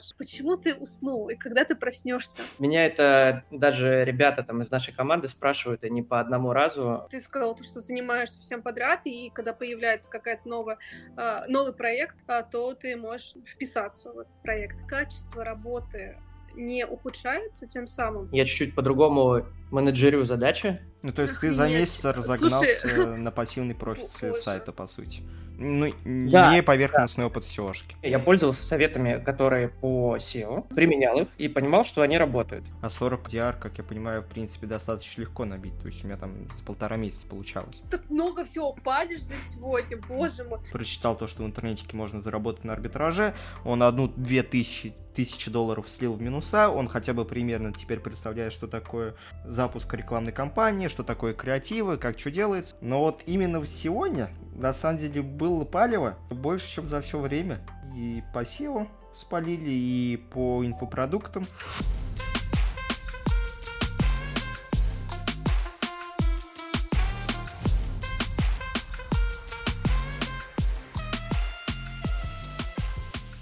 Саш, почему ты уснул и когда ты проснешься? Меня это даже ребята там из нашей команды спрашивают, и не по одному разу. Ты сказал, что занимаешься всем подряд, и когда появляется какая-то новая, а, новый проект, а, то ты можешь вписаться в этот проект. Качество работы не ухудшается тем самым? Я чуть-чуть по-другому менеджерю задачи. Ну, то есть Охренеть. ты за месяц разогнался Слушай... на пассивный профит сайта, по сути. Ну, да, имея поверхностный да. опыт SEO-шки. Я пользовался советами, которые по SEO, применял их и понимал, что они работают. А 40 DR, как я понимаю, в принципе, достаточно легко набить. То есть у меня там за полтора месяца получалось. Так много всего падишь за сегодня, боже мой. Прочитал то, что в интернетике можно заработать на арбитраже. Он одну-две тысячи тысячи долларов слил в минуса, он хотя бы примерно теперь представляет, что такое запуск рекламной кампании, что такое креативы, как что делается. Но вот именно сегодня, на самом деле, было палево больше, чем за все время. И по SEO спалили, и по инфопродуктам.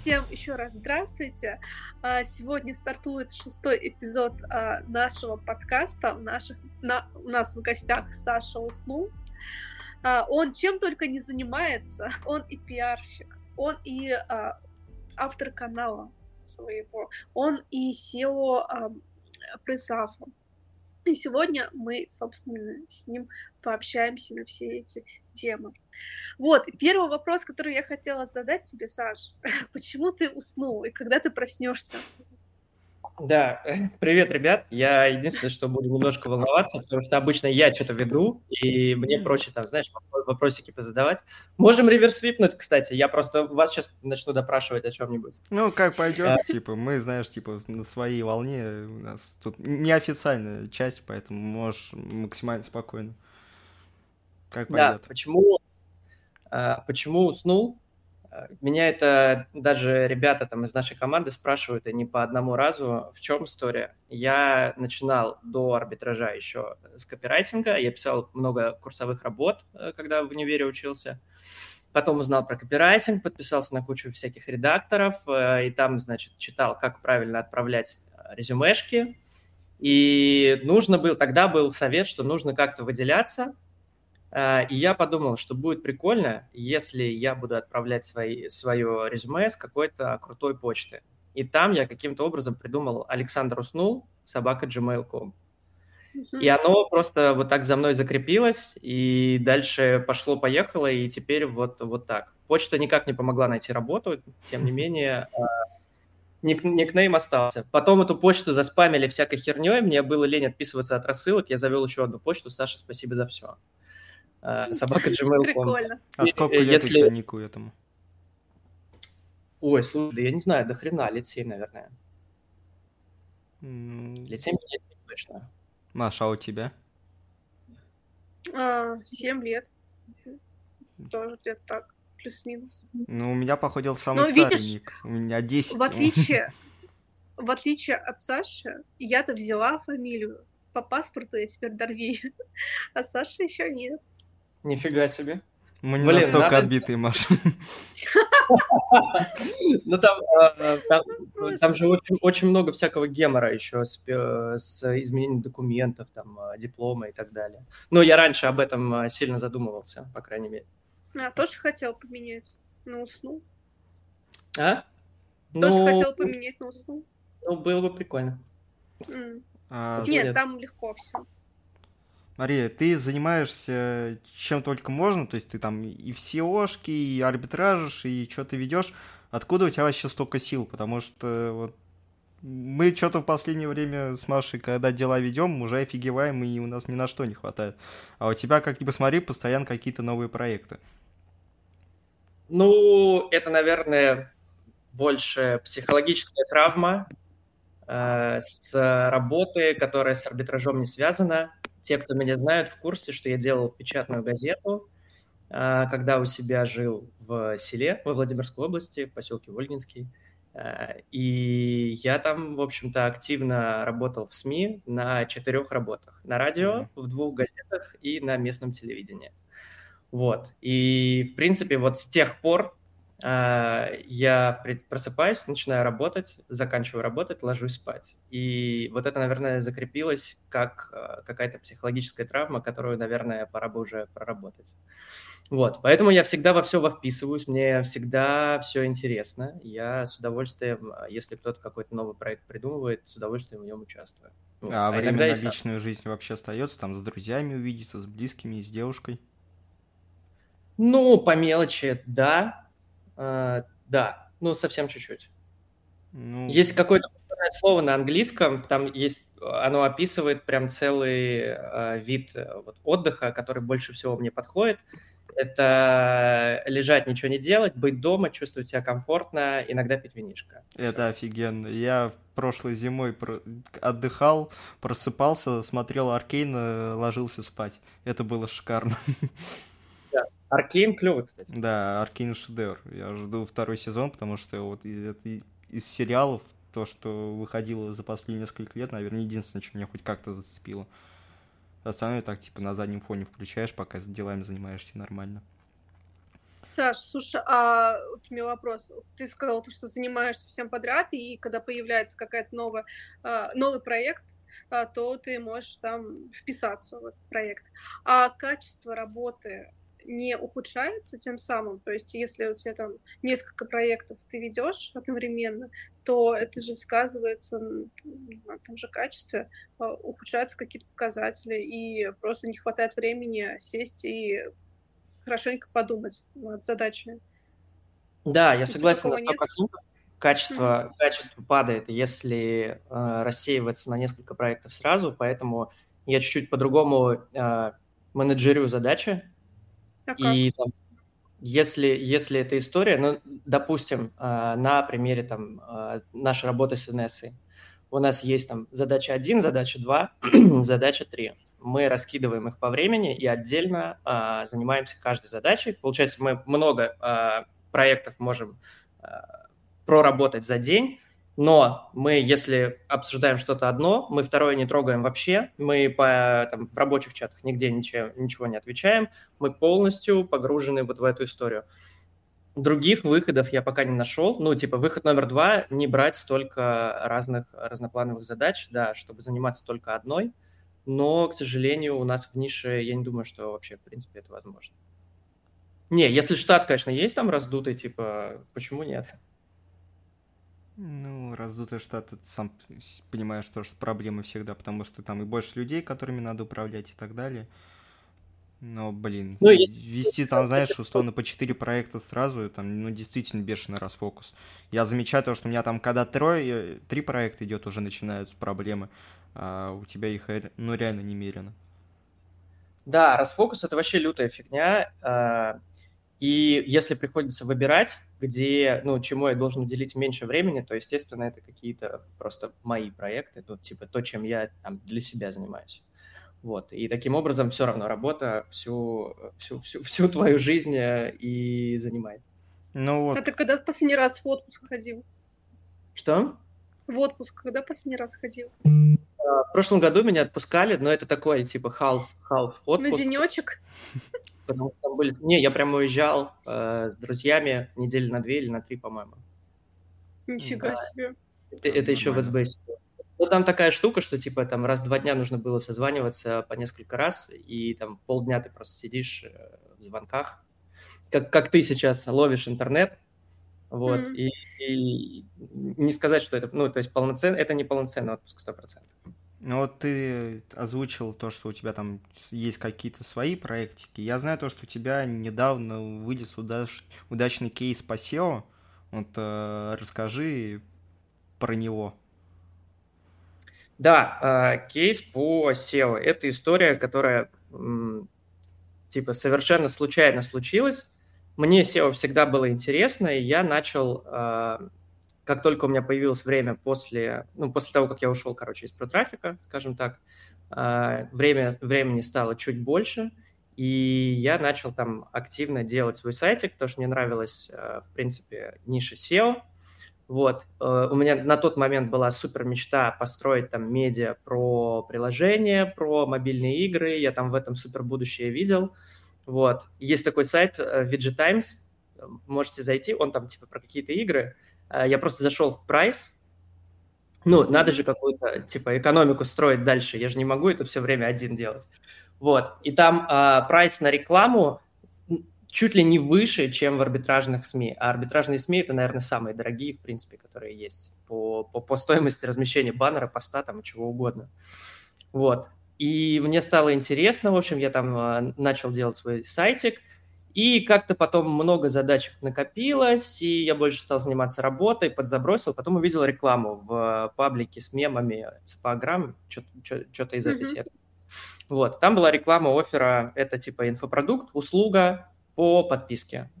Всем еще раз здравствуйте. А, сегодня стартует шестой эпизод а, нашего подкаста. Наших, на, у нас в гостях Саша Уснул. А, он чем только не занимается. Он и пиарщик, он и автор канала своего, он и SEO пресс-афа. И сегодня мы, собственно, с ним пообщаемся на все эти темы. Вот, первый вопрос, который я хотела задать тебе, Саш. Почему ты уснул и когда ты проснешься? Да, привет, ребят. Я единственное, что буду немножко волноваться, потому что обычно я что-то веду, и мне проще там, знаешь, вопросики позадавать. Можем реверс-випнуть, кстати. Я просто вас сейчас начну допрашивать о чем-нибудь. Ну, как пойдет, а... типа, мы, знаешь, типа, на своей волне у нас тут неофициальная часть, поэтому можешь максимально спокойно. Как пойдет. Да, почему, а, почему уснул? Меня это даже ребята там из нашей команды спрашивают, и не по одному разу, в чем история. Я начинал до арбитража еще с копирайтинга, я писал много курсовых работ, э, когда в универе учился. Потом узнал про копирайтинг, подписался на кучу всяких редакторов, э, и там, значит, читал, как правильно отправлять резюмешки. И нужно был, тогда был совет, что нужно как-то выделяться, и я подумал, что будет прикольно, если я буду отправлять свои, свое резюме с какой-то крутой почты. И там я каким-то образом придумал Александр уснул, собака gmail.com. И оно просто вот так за мной закрепилось, и дальше пошло-поехало, и теперь вот, вот так. Почта никак не помогла найти работу, тем не менее, а, ник никнейм остался. Потом эту почту заспамили всякой херней, мне было лень отписываться от рассылок, я завел еще одну почту. Саша, спасибо за все. Э, собака gmail.com. Прикольно. А сколько лет Если... нику этому? Ой, слушай, да я не знаю, до хрена, лет 7, наверное. Mm. Лет 7 лет точно. Маша, а у тебя? А, 7 лет. Тоже где-то так, плюс-минус. Ну, у меня походил самый Но, старый видишь, ник. У меня 10. В отличие, в отличие от Саши, я-то взяла фамилию. По паспорту я теперь Дарви, а Саша еще нет. Нифига себе. Мы не Блин, настолько надо... отбитые, Маша. Ну там, а, там, же очень, очень много всякого гемора еще с, с изменением документов, там, а, диплома и так далее. Но я раньше об этом а, сильно задумывался, по крайней мере. А, тоже хотел поменять, но уснул. А? Тоже ну, хотел поменять, но уснул. Ну, было бы прикольно. Mm. А, Нет, нет, там легко все. Мария, ты занимаешься чем только можно, то есть ты там и в SEOшке, и арбитражишь, и что ты ведешь. Откуда у тебя вообще столько сил? Потому что вот мы что-то в последнее время с Машей, когда дела ведем, уже офигеваем, и у нас ни на что не хватает. А у тебя, как ни посмотри, постоянно какие-то новые проекты. Ну, это, наверное, больше психологическая травма э, с работы, которая с арбитражом не связана. Те, кто меня знают, в курсе, что я делал печатную газету, а, когда у себя жил в селе, во Владимирской области, в поселке Вольгинский. И я там, в общем-то, активно работал в СМИ на четырех работах. На радио, в двух газетах и на местном телевидении. Вот. И, в принципе, вот с тех пор э, я просыпаюсь, начинаю работать, заканчиваю работать, ложусь спать. И вот это, наверное, закрепилось как э, какая-то психологическая травма, которую, наверное, пора бы уже проработать. Вот, поэтому я всегда во все вписываюсь, мне всегда все интересно. Я с удовольствием, а, если кто-то какой-то новый проект придумывает, с удовольствием в нем участвую. Вот. А, а время на личную жизнь вообще остается, там с друзьями увидеться, с близкими, с девушкой? Ну, по мелочи, да. Uh, да, ну, совсем чуть-чуть. Ну... Есть какое-то слово на английском, там есть, оно описывает прям целый вид э, вот, отдыха, который больше всего мне подходит это лежать, ничего не делать, быть дома, чувствовать себя комфортно, иногда пить винишко. Это офигенно. Я прошлой зимой отдыхал, просыпался, смотрел Аркейн, э, ложился спать. Это было шикарно. Аркейн клевый, кстати. Да, Аркейн шедевр. Я жду второй сезон, потому что вот это из сериалов то, что выходило за последние несколько лет, наверное, единственное, что меня хоть как-то зацепило. Остальное так, типа, на заднем фоне включаешь, пока с делами занимаешься нормально. Саш, слушай, а вот у меня вопрос. Ты сказал, то, что занимаешься всем подряд, и когда появляется какая-то новая, новый проект, а, то ты можешь там вписаться в этот проект. А качество работы не ухудшается тем самым. То есть, если у тебя там несколько проектов ты ведешь одновременно, то это же сказывается на том же качестве, а, ухудшаются какие-то показатели, и просто не хватает времени сесть и хорошенько подумать над задачами. Да, я согласен на 100%. Нет? Качество, mm-hmm. качество падает, если э, рассеивается на несколько проектов сразу, поэтому я чуть-чуть по-другому э, менеджерю задачи, и там, если, если эта история, ну, допустим, а, на примере там а, нашей работы с НС, у нас есть там задача 1, задача 2, задача 3. Мы раскидываем их по времени и отдельно а, занимаемся каждой задачей. Получается, мы много а, проектов можем а, проработать за день, но мы, если обсуждаем что-то одно, мы второе не трогаем вообще, мы по, там, в рабочих чатах нигде ничего, ничего не отвечаем, мы полностью погружены вот в эту историю. Других выходов я пока не нашел. Ну, типа, выход номер два – не брать столько разных разноплановых задач, да, чтобы заниматься только одной. Но, к сожалению, у нас в нише, я не думаю, что вообще, в принципе, это возможно. Не, если штат, конечно, есть там раздутый, типа, почему нет? Ну, раздутый штат, ты сам понимаешь, что, что проблемы всегда, потому что там и больше людей, которыми надо управлять и так далее. Но, блин, ну, вести там, знаешь, условно по 4 проекта сразу, там, ну, действительно бешеный расфокус. Я замечаю то, что у меня там, когда трое, три проекта идет, уже начинаются проблемы, а у тебя их, ну, реально немерено. Да, расфокус — это вообще лютая фигня. И если приходится выбирать, где, ну, чему я должен уделить меньше времени, то, естественно, это какие-то просто мои проекты, ну, типа то, чем я там для себя занимаюсь. Вот. И таким образом все равно работа всю, всю, всю, всю твою жизнь э, и занимает. Ну вот. А ты когда в последний раз в отпуск ходил? Что? В отпуск когда последний раз ходил? А, в прошлом году меня отпускали, но это такой, типа, half, half отпуск. На денечек? Потому что там были... Не, я прям уезжал э, с друзьями недели на две или на три, по-моему. Нифига да. себе. Это, это еще в СБС. Ну, там такая штука, что, типа, там раз в два дня нужно было созваниваться по несколько раз, и там полдня ты просто сидишь э, в звонках, как, как ты сейчас ловишь интернет, вот, mm-hmm. и, и не сказать, что это, ну, то есть полноценно, это не полноценный отпуск 100%. Ну вот ты озвучил то, что у тебя там есть какие-то свои проектики. Я знаю то, что у тебя недавно вылез удач... удачный кейс по SEO. Вот э, расскажи про него. Да, э, кейс по SEO. Это история, которая м, типа совершенно случайно случилась. Мне SEO всегда было интересно, и я начал э, как только у меня появилось время после, ну, после того, как я ушел, короче, из протрафика, скажем так, а, время, времени стало чуть больше, и я начал там активно делать свой сайтик, потому что мне нравилась, а, в принципе, ниша SEO. Вот. Э, у меня на тот момент была супер мечта построить там медиа про приложения, про мобильные игры. Я там в этом супер будущее видел. Вот. Есть такой сайт Widget э, Times, можете зайти, он там типа про какие-то игры. Э, я просто зашел в прайс, ну, надо же какую-то, типа, экономику строить дальше. Я же не могу это все время один делать. Вот. И там э, прайс на рекламу чуть ли не выше, чем в арбитражных СМИ. А арбитражные СМИ – это, наверное, самые дорогие, в принципе, которые есть по, по, по стоимости размещения баннера, поста, там, чего угодно. Вот. И мне стало интересно, в общем, я там э, начал делать свой сайтик, и как-то потом много задачек накопилось, и я больше стал заниматься работой, подзабросил, потом увидел рекламу в паблике с мемами Цепограмм, что-то из mm-hmm. этой сетки. Вот, там была реклама оффера, это типа инфопродукт, услуга по подписке.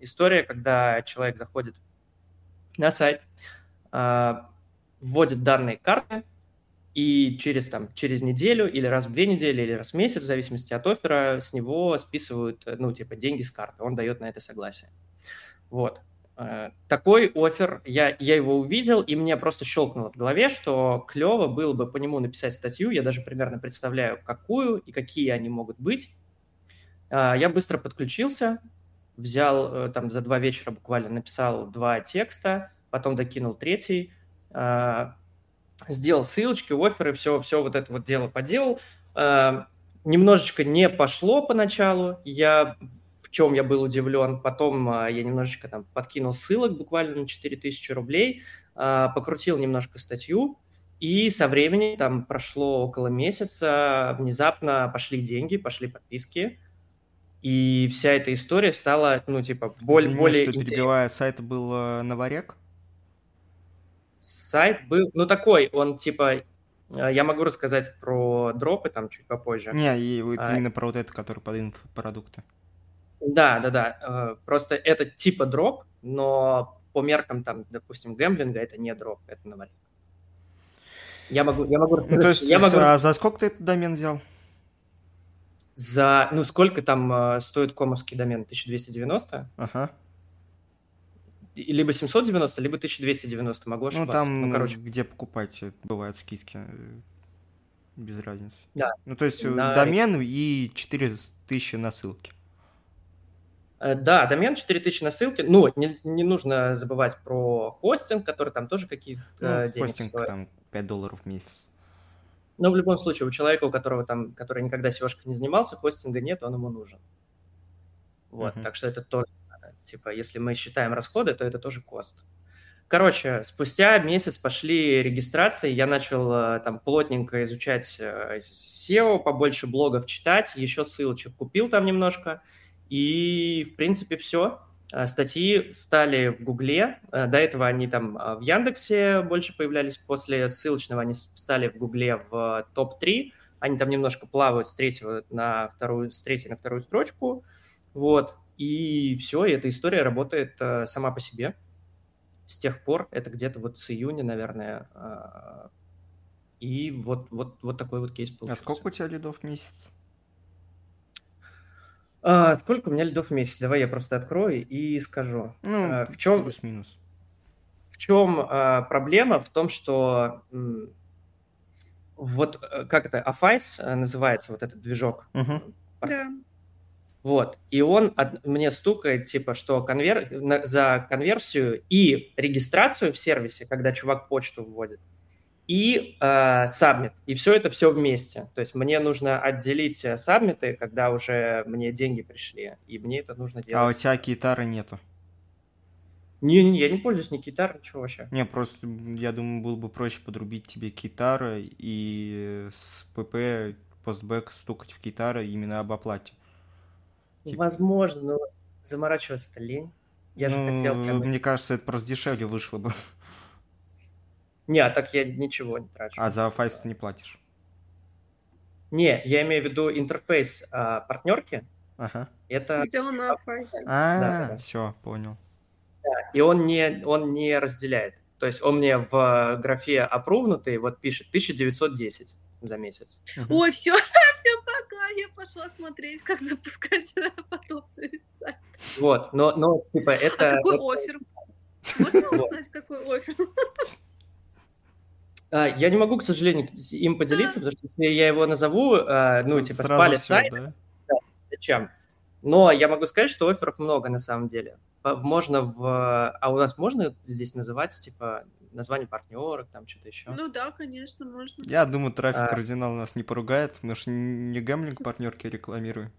История, когда человек заходит на сайт, а, вводит данные карты, и через, там, через неделю или раз в две недели или раз в месяц, в зависимости от оффера, с него списывают, ну, типа, деньги с карты, он дает на это согласие. Вот. Э, такой офер, я, я его увидел, и мне просто щелкнуло в голове, что клево было бы по нему написать статью, я даже примерно представляю, какую и какие они могут быть. Э, я быстро подключился, взял э, там за два вечера буквально написал два текста, потом докинул третий, сделал ссылочки, оферы, все, все вот это вот дело поделал. Э, немножечко не пошло поначалу, я в чем я был удивлен. Потом э, я немножечко там подкинул ссылок буквально на 4000 рублей, э, покрутил немножко статью, и со временем, там прошло около месяца, внезапно пошли деньги, пошли подписки, и вся эта история стала, ну, типа, более... Извини, более что перебивая, сайт был Новорек? Сайт был, ну, такой, он типа, э, я могу рассказать про дропы там чуть попозже. Не, и вот а, именно про вот это, который под инфопродукты. Да, да, да. Э, просто это типа дроп, но по меркам там, допустим, гэмблинга это не дроп, это наварик. Я могу, я могу рассказать. Ну, то есть, я могу... а за сколько ты этот домен взял? За, ну, сколько там э, стоит комовский домен? 1290? Ага либо 790, либо 1290, могу ну, ошибаться. Ну, там, ну, короче... где покупать, бывают скидки, э, без разницы. Да. Ну, то есть на... домен и 4000 на ссылке. Э, да, домен 4000 на ссылке. Ну, не, не нужно забывать про хостинг, который там тоже каких-то ну, денег хостинг стоит. там 5 долларов в месяц. Но в любом случае, у человека, у которого там, который никогда seo не занимался, хостинга нет, он ему нужен. Вот, uh-huh. так что это тоже Типа, если мы считаем расходы, то это тоже кост. Короче, спустя месяц пошли регистрации, я начал э, там плотненько изучать э, SEO, побольше блогов читать, еще ссылочек купил там немножко, и, в принципе, все. Э, статьи стали в Гугле, до этого они там в Яндексе больше появлялись, после ссылочного они стали в Гугле в топ-3, они там немножко плавают с третьего на вторую, с третьей на вторую строчку, вот, и все, и эта история работает э, сама по себе. С тех пор, это где-то вот с июня, наверное, э, и вот, вот, вот такой вот кейс получился. А сколько у тебя лидов в месяц? А, сколько у меня лидов в месяц? Давай я просто открою и скажу. Ну, а, в чем плюс-минус. В чем а, проблема? В том, что м, вот э, как это, Affise называется, вот этот движок. Угу. Да. Вот. И он от, мне стукает, типа, что конвер... за конверсию и регистрацию в сервисе, когда чувак почту вводит, и э, submit. И все это все вместе. То есть мне нужно отделить э, submit ы, когда уже мне деньги пришли, и мне это нужно делать. А у тебя гитары нету? Не, не, я не пользуюсь ни гитарой, ничего вообще. Не, просто я думаю, было бы проще подрубить тебе гитару и с ПП постбэк стукать в гитару именно об оплате. Типа... Возможно, но заморачиваться-то лень. Я ну, же хотел... Как бы... Мне кажется, это просто дешевле вышло бы. Не, а так я ничего не трачу. А за файс ты не платишь? Не, я имею в виду интерфейс а, партнерки. Ага. Это... Сделано на файсе. А, да, да. все, понял. Да, и он не, он не разделяет. То есть он мне в графе опрувнутый вот пишет 1910 за месяц. Ой, все, всем пока, я пошла смотреть, как запускать подобный сайт. Вот, но, но типа это... А какой это... офер? Можно узнать, какой офер? А, я не могу, к сожалению, им поделиться, потому что если я его назову, а, ну, типа, спалит сайт, зачем? Но я могу сказать, что офферов много на самом деле. можно в... А у нас можно здесь называть, типа, название партнера, там что-то еще? Ну да, конечно, можно. Я думаю, трафик а... кардинал нас не поругает. Мы же не гамлинг партнерки рекламируем.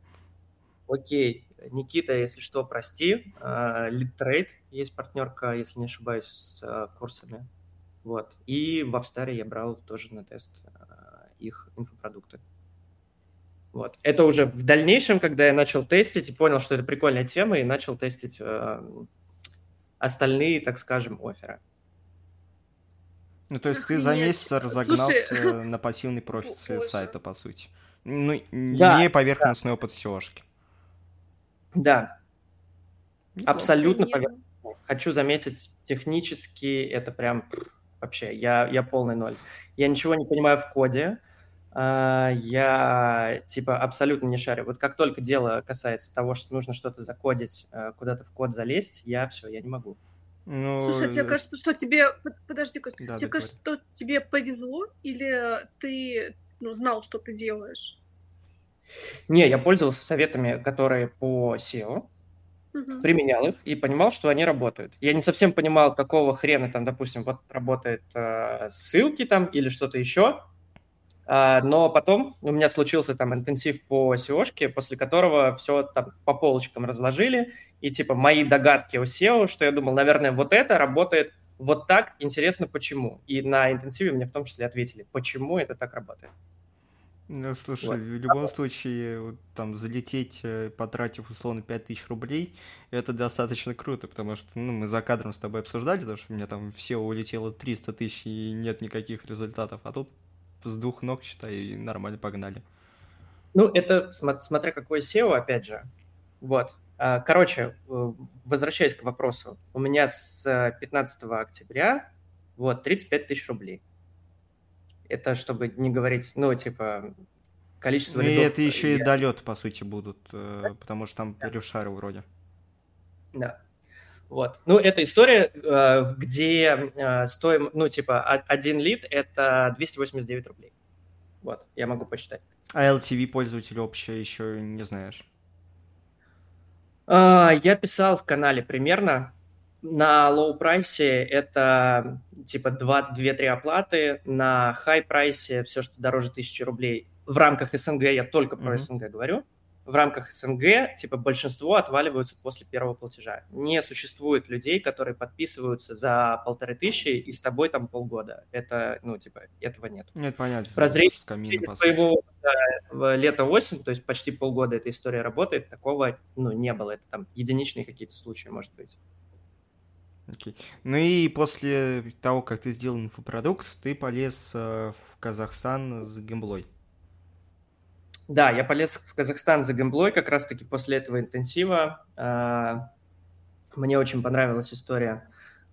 Окей, Никита, если что, прости. Лидтрейд есть партнерка, если не ошибаюсь, с а, курсами. Вот. И в Австаре я брал тоже на тест а, их инфопродукты. Вот. Это уже в дальнейшем, когда я начал тестить и понял, что это прикольная тема, и начал тестить э, остальные, так скажем, оферы. Ну, то есть Охренеть. ты за месяц разогнался Слушай... на пассивный профит сайта, по сути. Ну, да, имея поверхностный да. опыт SEO-шки. Да. Неплохо. Абсолютно поверхностный. Хочу заметить, технически это прям вообще, я, я полный ноль. Я ничего не понимаю в коде, а, я типа абсолютно не шарю. Вот как только дело касается того, что нужно что-то закодить, э, куда-то в код залезть, я все, я не могу. Ну, Слушай, тебе кажется, что тебе... Подожди, да, тебе кажется, что тебе повезло, или ты ну, знал, что ты делаешь? Не, я пользовался советами, которые по SEO, угу. применял их и понимал, что они работают. Я не совсем понимал, какого хрена там, допустим, вот работает э, ссылки там или что-то еще, а, но потом у меня случился там интенсив по SEO, после которого все там по полочкам разложили, и типа мои догадки о SEO, что я думал, наверное, вот это работает вот так, интересно почему. И на интенсиве мне в том числе ответили, почему это так работает. Ну, слушай, вот. в любом случае, вот, там, залететь, э, потратив, условно, 5000 рублей, это достаточно круто, потому что, ну, мы за кадром с тобой обсуждали, потому что у меня там все улетело 300 тысяч и нет никаких результатов, а тут с двух ног, считай, и нормально погнали. Ну, это смотря какой SEO, опять же. Вот. А, короче, э, возвращаясь к вопросу. У меня с 15 октября вот 35 тысяч рублей. Это чтобы не говорить, ну, типа, количество ну, И это еще и долет, по сути, будут, э, потому что там перешары вроде. Да. Вот. Ну, это история, э, где э, стоим, ну, типа, один лид – это 289 рублей. Вот, я могу почитать. А LTV пользователь общее еще не знаешь? А, я писал в канале примерно. На low price е это типа 2-3 оплаты, на high price е все, что дороже 1000 рублей. В рамках СНГ я только про mm-hmm. СНГ говорю в рамках СНГ, типа, большинство отваливаются после первого платежа. Не существует людей, которые подписываются за полторы тысячи и с тобой там полгода. Это, ну, типа, этого нет. Нет, понятно. Прозреть своего да, лето-осень, то есть почти полгода эта история работает, такого, ну, не было. Это там единичные какие-то случаи, может быть. Окей. Ну и после того, как ты сделал инфопродукт, ты полез э, в Казахстан с гемблой. Да, я полез в Казахстан за гемблой как раз-таки после этого интенсива. А, мне очень понравилась история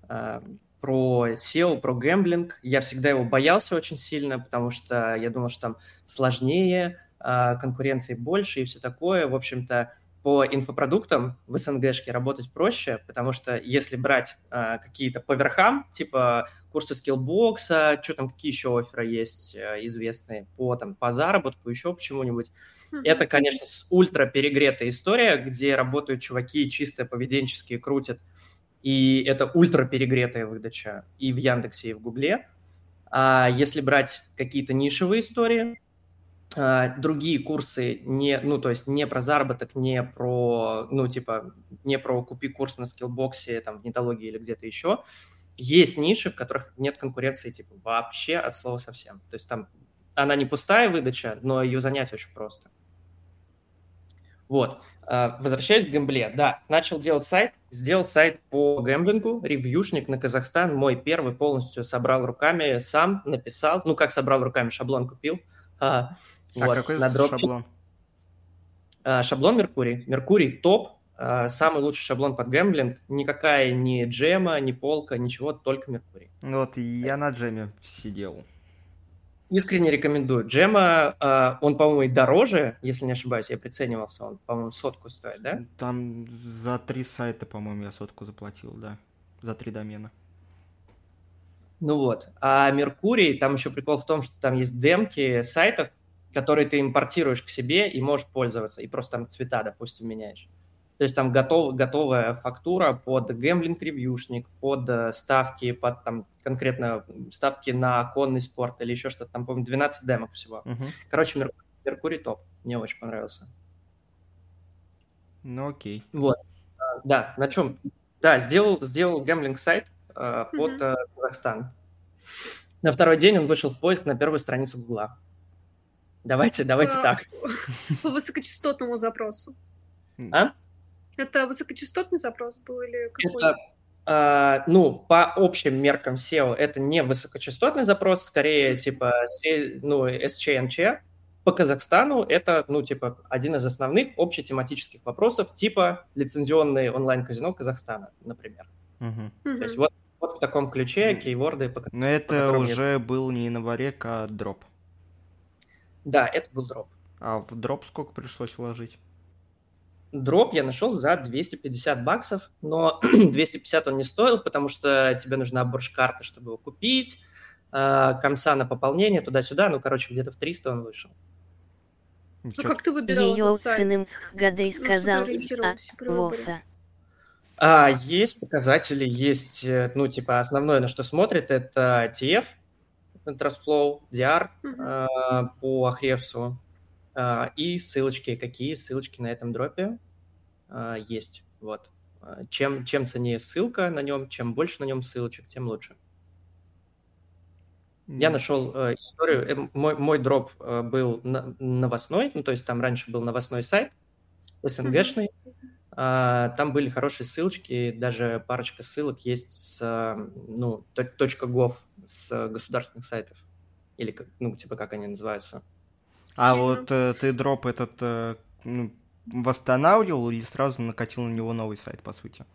а, про SEO, про гэмблинг. Я всегда его боялся очень сильно, потому что я думал, что там сложнее, а, конкуренции больше и все такое. В общем-то, по инфопродуктам в СНГшке работать проще, потому что если брать а, какие-то по верхам, типа курсы скиллбокса, что там, какие еще оферы есть а, известные по, там, по заработку, еще почему-нибудь, mm-hmm. это, конечно, ультра перегретая история, где работают чуваки чисто поведенческие, крутят, и это ультра перегретая выдача и в Яндексе, и в Гугле. А если брать какие-то нишевые истории, другие курсы не, ну, то есть не про заработок, не про, ну, типа, не про купи курс на скиллбоксе, там, в нетологии или где-то еще. Есть ниши, в которых нет конкуренции, типа, вообще от слова совсем. То есть там она не пустая выдача, но ее занять очень просто. Вот. А, возвращаясь к гэмбле. Да, начал делать сайт, сделал сайт по гэмблингу, ревьюшник на Казахстан, мой первый полностью собрал руками, сам написал, ну, как собрал руками, шаблон купил, а, вот, какой на дропчик. шаблон? А, шаблон Меркурий. Меркурий топ, а, самый лучший шаблон под гэмблинг. Никакая ни джема, ни полка, ничего, только Меркурий. Ну вот, я на джеме сидел. Искренне рекомендую. Джема, а, он, по-моему, и дороже, если не ошибаюсь, я приценивался, он, по-моему, сотку стоит, да? Там за три сайта, по-моему, я сотку заплатил, да, за три домена. Ну вот. А Меркурий, там еще прикол в том, что там есть демки сайтов, который ты импортируешь к себе и можешь пользоваться, и просто там цвета, допустим, меняешь. То есть там готов, готовая фактура под гэмблинг-ревьюшник, под э, ставки, под там конкретно ставки на конный спорт или еще что-то. Там, помню, 12 демок всего. Uh-huh. Короче, Мер- Меркурий топ. Мне очень понравился. Ну окей. Вот. А, да, на чем? Да, сделал, сделал гэмблинг сайт э, под э, Казахстан. На второй день он вышел в поиск на первую страницу Гугла. Давайте, давайте а, так. По высокочастотному запросу. А? Это высокочастотный запрос был или какой? Это, э, ну, по общим меркам SEO это не высокочастотный запрос, скорее типа ну, SCNC. По Казахстану это, ну, типа, один из основных общетематических вопросов, типа лицензионные онлайн-казино Казахстана, например. Угу. То есть вот, вот в таком ключе кейворды. По, Но это по уже нет. был не январек, а дроп. Да, это был дроп. А в дроп сколько пришлось вложить? Дроп я нашел за 250 баксов, но 250 он не стоил, потому что тебе нужна борж-карта, чтобы его купить, э, комса на пополнение, туда-сюда, ну, короче, где-то в 300 он вышел. Ну, как ты выбирал Ее сыном Гадей сказал, а, Вофа. А, есть показатели, есть, э, ну, типа, основное, на что смотрит, это TF, Trustflow, DR uh-huh. э, по Ахревсу, а, и ссылочки, какие ссылочки на этом дропе а, есть. Вот. А, чем, чем ценнее ссылка на нем, чем больше на нем ссылочек, тем лучше. Я нашел э, историю. Э, мой, мой дроп э, был на, новостной, ну, то есть там раньше был новостной сайт, СНГшный. Mm-hmm. Там были хорошие ссылочки, даже парочка ссылок есть с, ну, .gov с государственных сайтов. Или, ну, типа, как они называются. А вот э, ты дроп этот э, ну, восстанавливал или сразу накатил на него новый сайт, по сути?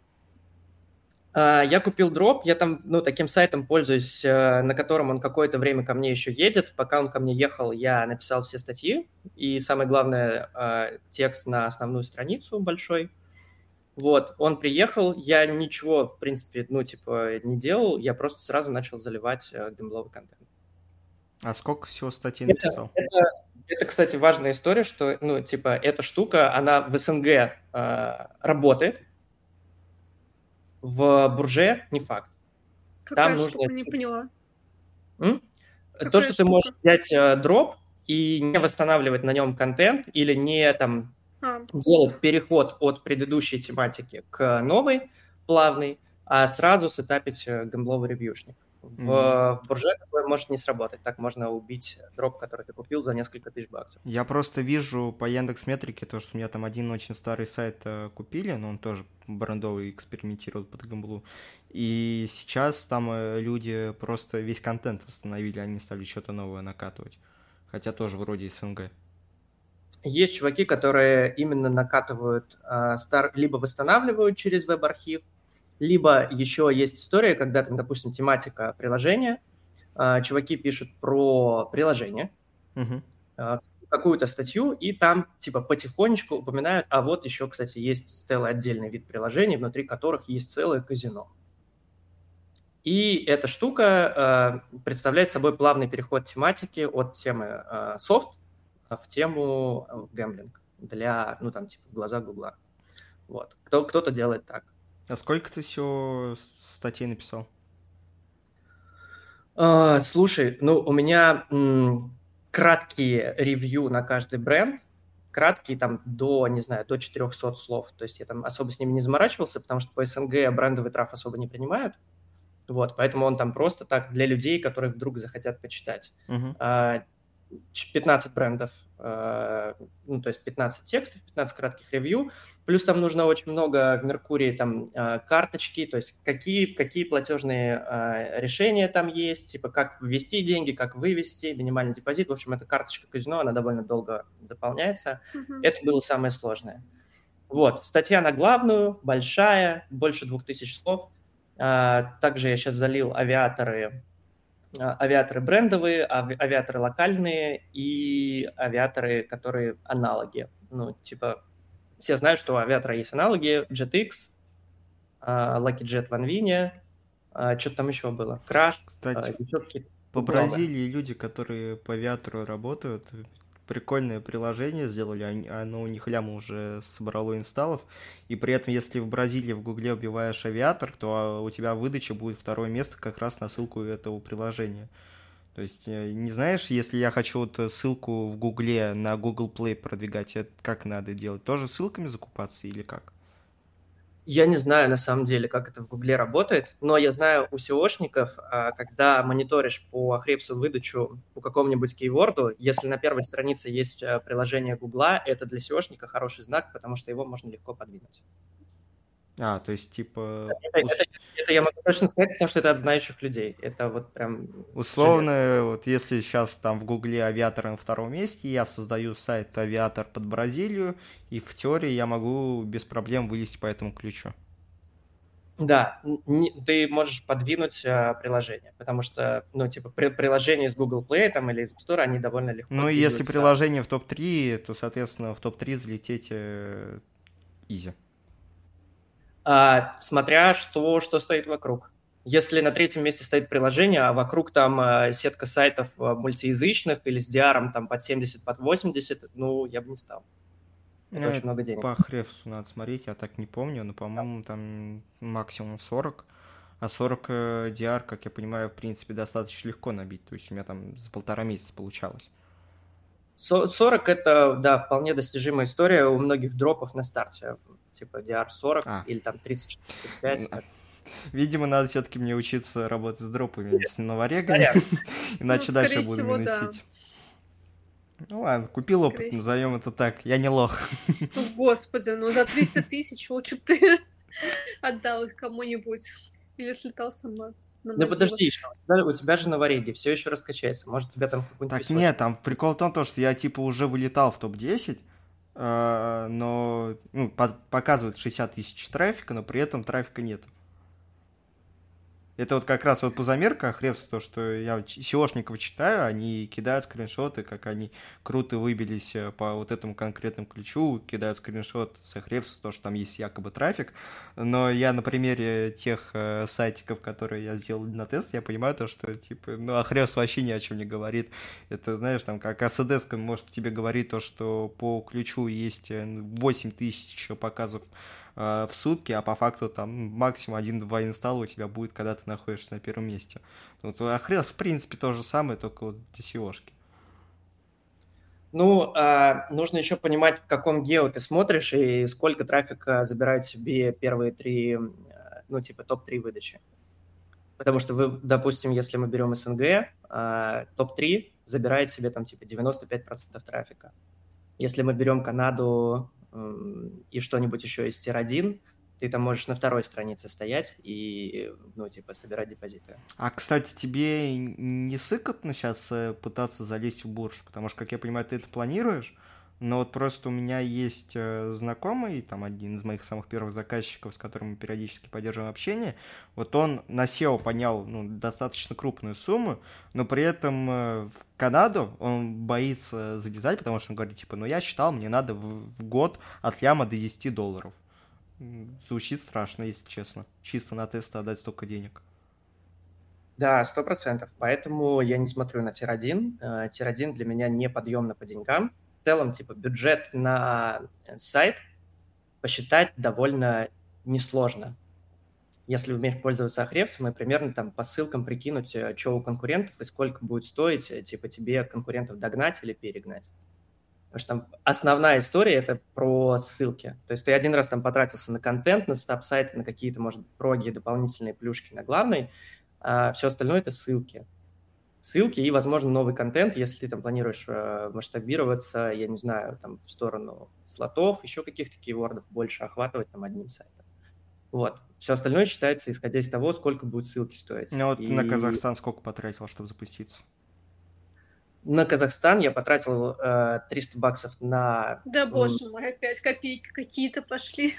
А, я купил дроп, я там, ну, таким сайтом пользуюсь, э, на котором он какое-то время ко мне еще едет. Пока он ко мне ехал, я написал все статьи, и самое главное, текст на основную страницу большой. Вот, он приехал, я ничего, в принципе, ну, типа, не делал, я просто сразу начал заливать э, геймбловый контент. А сколько всего статей написал? Это, это, это, кстати, важная история, что, ну, типа, эта штука, она в СНГ э, работает, в Бурже не факт. Какая Там штука, нужно... не поняла. М? То, что штука? ты можешь взять э, дроп и не восстанавливать на нем контент или не там а. делать переход от предыдущей тематики к новой, плавный, а сразу сетапить э, гэмбловый ревьюшник. В, mm-hmm. в бурже такое может не сработать. Так можно убить дроп, который ты купил за несколько тысяч баксов. Я просто вижу по Яндекс Метрике то, что у меня там один очень старый сайт э, купили, но он тоже брендовый экспериментировал под гамблу. И сейчас там э, люди просто весь контент восстановили, они стали что-то новое накатывать. Хотя тоже вроде СНГ. Есть чуваки, которые именно накатывают, э, стар... либо восстанавливают через веб-архив, либо еще есть история, когда там, допустим, тематика приложения, а, чуваки пишут про приложение, uh-huh. какую-то статью, и там типа потихонечку упоминают, а вот еще, кстати, есть целый отдельный вид приложений, внутри которых есть целое казино. И эта штука э, представляет собой плавный переход тематики от темы э, софт в тему гэмблинг для, ну там, типа, в глаза Гугла. Вот. Кто, кто-то делает так. А сколько ты всего статей написал? А, слушай, ну, у меня м, краткие ревью на каждый бренд, краткие там до, не знаю, до 400 слов. То есть я там особо с ними не заморачивался, потому что по СНГ брендовый траф особо не принимают. Вот, поэтому он там просто так для людей, которые вдруг захотят почитать. Uh-huh. А, 15 брендов, э, ну, то есть 15 текстов, 15 кратких ревью, плюс там нужно очень много в Меркурии там э, карточки, то есть какие, какие платежные э, решения там есть, типа как ввести деньги, как вывести, минимальный депозит, в общем, эта карточка казино, она довольно долго заполняется, mm-hmm. это было самое сложное. Вот, статья на главную, большая, больше 2000 слов, также я сейчас залил авиаторы авиаторы брендовые, авиаторы локальные и авиаторы, которые аналоги. Ну, типа, все знают, что у авиатора есть аналоги, JetX, а, Lucky Jet в Анвине, а, что-то там еще было, Crash, Кстати, еще. По Бразилии люди, которые по авиатору работают, прикольное приложение сделали, оно у них ляма уже собрало инсталлов, и при этом, если в Бразилии в Гугле убиваешь авиатор, то у тебя выдача будет второе место как раз на ссылку этого приложения. То есть, э, не знаешь, если я хочу вот ссылку в Гугле на Google Play продвигать, это как надо делать? Тоже ссылками закупаться или как? Я не знаю на самом деле, как это в Гугле работает, но я знаю у SEOшников, а, когда мониторишь по Ахрепсу выдачу по какому-нибудь кейворду, если на первой странице есть а, приложение Гугла, это для SEOшника хороший знак, потому что его можно легко подвинуть. А, то есть, типа... Это, это, это я могу точно сказать, потому что это от знающих людей. Это вот прям... Условно, железно. вот если сейчас там в Гугле авиатор на втором месте, я создаю сайт авиатор под Бразилию, и в теории я могу без проблем вылезти по этому ключу. Да, не, ты можешь подвинуть а, приложение, потому что, ну, типа, при, приложения из Google Play там, или из App Store, они довольно легко Ну, если приложение в топ-3, то, соответственно, в топ-3 залететь э, easy а, смотря что, что стоит вокруг. Если на третьем месте стоит приложение, а вокруг там а, сетка сайтов а, мультиязычных или с DR там под 70, под 80, ну, я бы не стал. Это ну, очень много денег. По хревсу надо смотреть, я так не помню, но, по-моему, там максимум 40. А 40 DR, как я понимаю, в принципе, достаточно легко набить. То есть у меня там за полтора месяца получалось. 40 это, да, вполне достижимая история у многих дропов на старте типа DR40 а. или там 3065. Видимо, надо все-таки мне учиться работать с дропами, с новорегами, иначе ну, дальше буду минусить. Ну ладно, купил опыт, назовем это так. Я не лох. Ну, господи, ну за 300 тысяч лучше бы ты отдал их кому-нибудь. Или слетал сама. Ну подожди, еще, у тебя, у тебя же новореги, все еще раскачается. Может, тебя там какой-нибудь... Так нет, там прикол в том, что я типа уже вылетал в топ-10, а, но ну, показывает 60 тысяч трафика, но при этом трафика нет. Это вот как раз вот по замерках Ревс, то, что я SEOшников читаю, они кидают скриншоты, как они круто выбились э, по вот этому конкретному ключу, кидают скриншот с их Ревс, то, что там есть якобы трафик. Но я на примере тех э, сайтиков, которые я сделал на тест, я понимаю то, что, типа, ну, Ахревс вообще ни о чем не говорит. Это, знаешь, там, как АСДС может тебе говорить то, что по ключу есть 8 э, тысяч показов э, в сутки, а по факту там максимум один-два инсталла у тебя будет, когда ты находишься на первом месте. Вот Ахрес, в принципе, то же самое, только вот DCO-шки. Ну, э, нужно еще понимать, в каком гео ты смотришь и сколько трафика забирают себе первые три, ну, типа топ-3 выдачи. Потому что вы, допустим, если мы берем СНГ, э, топ-3 забирает себе там типа 95% трафика. Если мы берем Канаду, и что-нибудь еще из тир-1, ты там можешь на второй странице стоять и, ну, типа, собирать депозиты. А, кстати, тебе не сыкотно сейчас э, пытаться залезть в бурж? Потому что, как я понимаю, ты это планируешь, но вот просто у меня есть э, знакомый, там один из моих самых первых заказчиков, с которым мы периодически поддерживаем общение. Вот он на SEO поднял ну, достаточно крупную сумму, но при этом э, в Канаду он боится залезать, потому что он говорит, типа, ну я считал, мне надо в, год от ляма до 10 долларов. Звучит страшно, если честно. Чисто на тест отдать столько денег. Да, сто процентов. Поэтому я не смотрю на tier-1. Э, tier-1 для меня не подъемно по деньгам целом, типа, бюджет на э, сайт посчитать довольно несложно. Если умеешь пользоваться Ahrefs, и примерно там по ссылкам прикинуть, э, что у конкурентов и сколько будет стоить, э, типа, тебе конкурентов догнать или перегнать. Потому что там основная история – это про ссылки. То есть ты один раз там потратился на контент, на стаб-сайты, на какие-то, может проги, дополнительные плюшки на главный, а все остальное – это ссылки ссылки и, возможно, новый контент, если ты там планируешь э, масштабироваться, я не знаю, там в сторону слотов, еще каких-то кейвордов больше охватывать там одним сайтом. Вот. Все остальное считается, исходя из того, сколько будет ссылки стоить. Ну вот и... на Казахстан сколько потратил, чтобы запуститься? На Казахстан я потратил э, 300 баксов на... Да боже мой, опять копейки какие-то пошли.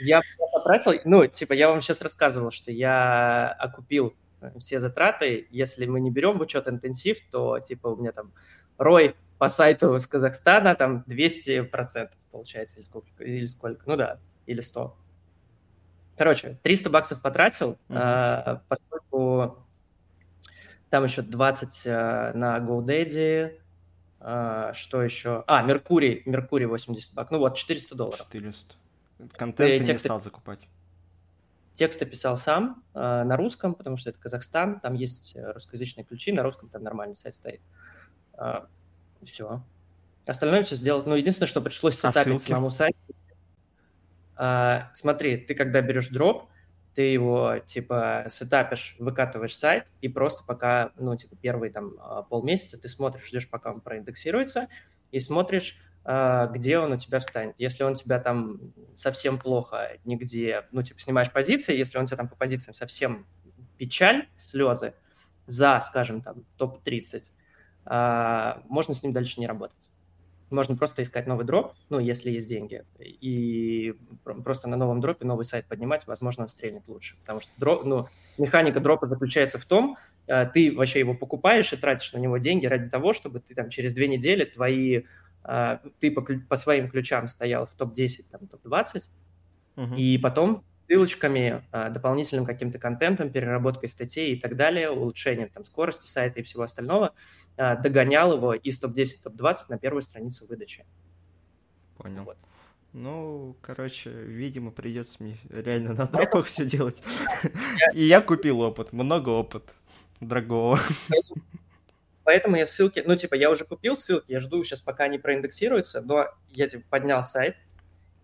Я потратил, ну, типа, я вам сейчас рассказывал, что я окупил все затраты. Если мы не берем в учет интенсив, то типа у меня там рой по сайту из Казахстана там 200% получается или сколько, или сколько, ну да, или 100. Короче, 300 баксов потратил, mm-hmm. поскольку там еще 20 э, на GoDaddy, А, что еще? А, Меркурий, Меркурий 80 бак. Ну вот, 400 долларов. 400. Контент ты не стал закупать. Тексты писал сам э, на русском, потому что это Казахстан, там есть русскоязычные ключи, на русском там нормальный сайт стоит. Э, все. Остальное все сделать. Ну, единственное, что пришлось а сетапить самому сайту. Э, смотри, ты когда берешь дроп, ты его, типа, сетапишь, выкатываешь сайт, и просто пока, ну, типа, первые там а, полмесяца ты смотришь, ждешь, пока он проиндексируется, и смотришь, а, где он у тебя встанет. Если он тебя там совсем плохо нигде, ну, типа, снимаешь позиции, если он тебя там по позициям совсем печаль, слезы, за, скажем, там, топ-30, а, можно с ним дальше не работать. Можно просто искать новый дроп, ну, если есть деньги, и просто на новом дропе новый сайт поднимать, возможно, он стрельнет лучше. Потому что дроп, ну, механика дропа заключается в том, э, ты вообще его покупаешь и тратишь на него деньги ради того, чтобы ты там через две недели твои, ты по, по своим ключам стоял в топ-10, там, топ-20, uh-huh. и потом ссылочками, э, дополнительным каким-то контентом, переработкой статей и так далее, улучшением там скорости сайта и всего остального – а, догонял его из топ-10, топ-20 на первую страницу выдачи. Понял. Вот. Ну, короче, видимо, придется мне реально на дропах все делать. И я купил опыт, много опыта, дорогого. Поэтому я ссылки, ну, типа, я уже купил ссылки, я жду сейчас, пока они проиндексируются, но я, типа, поднял сайт,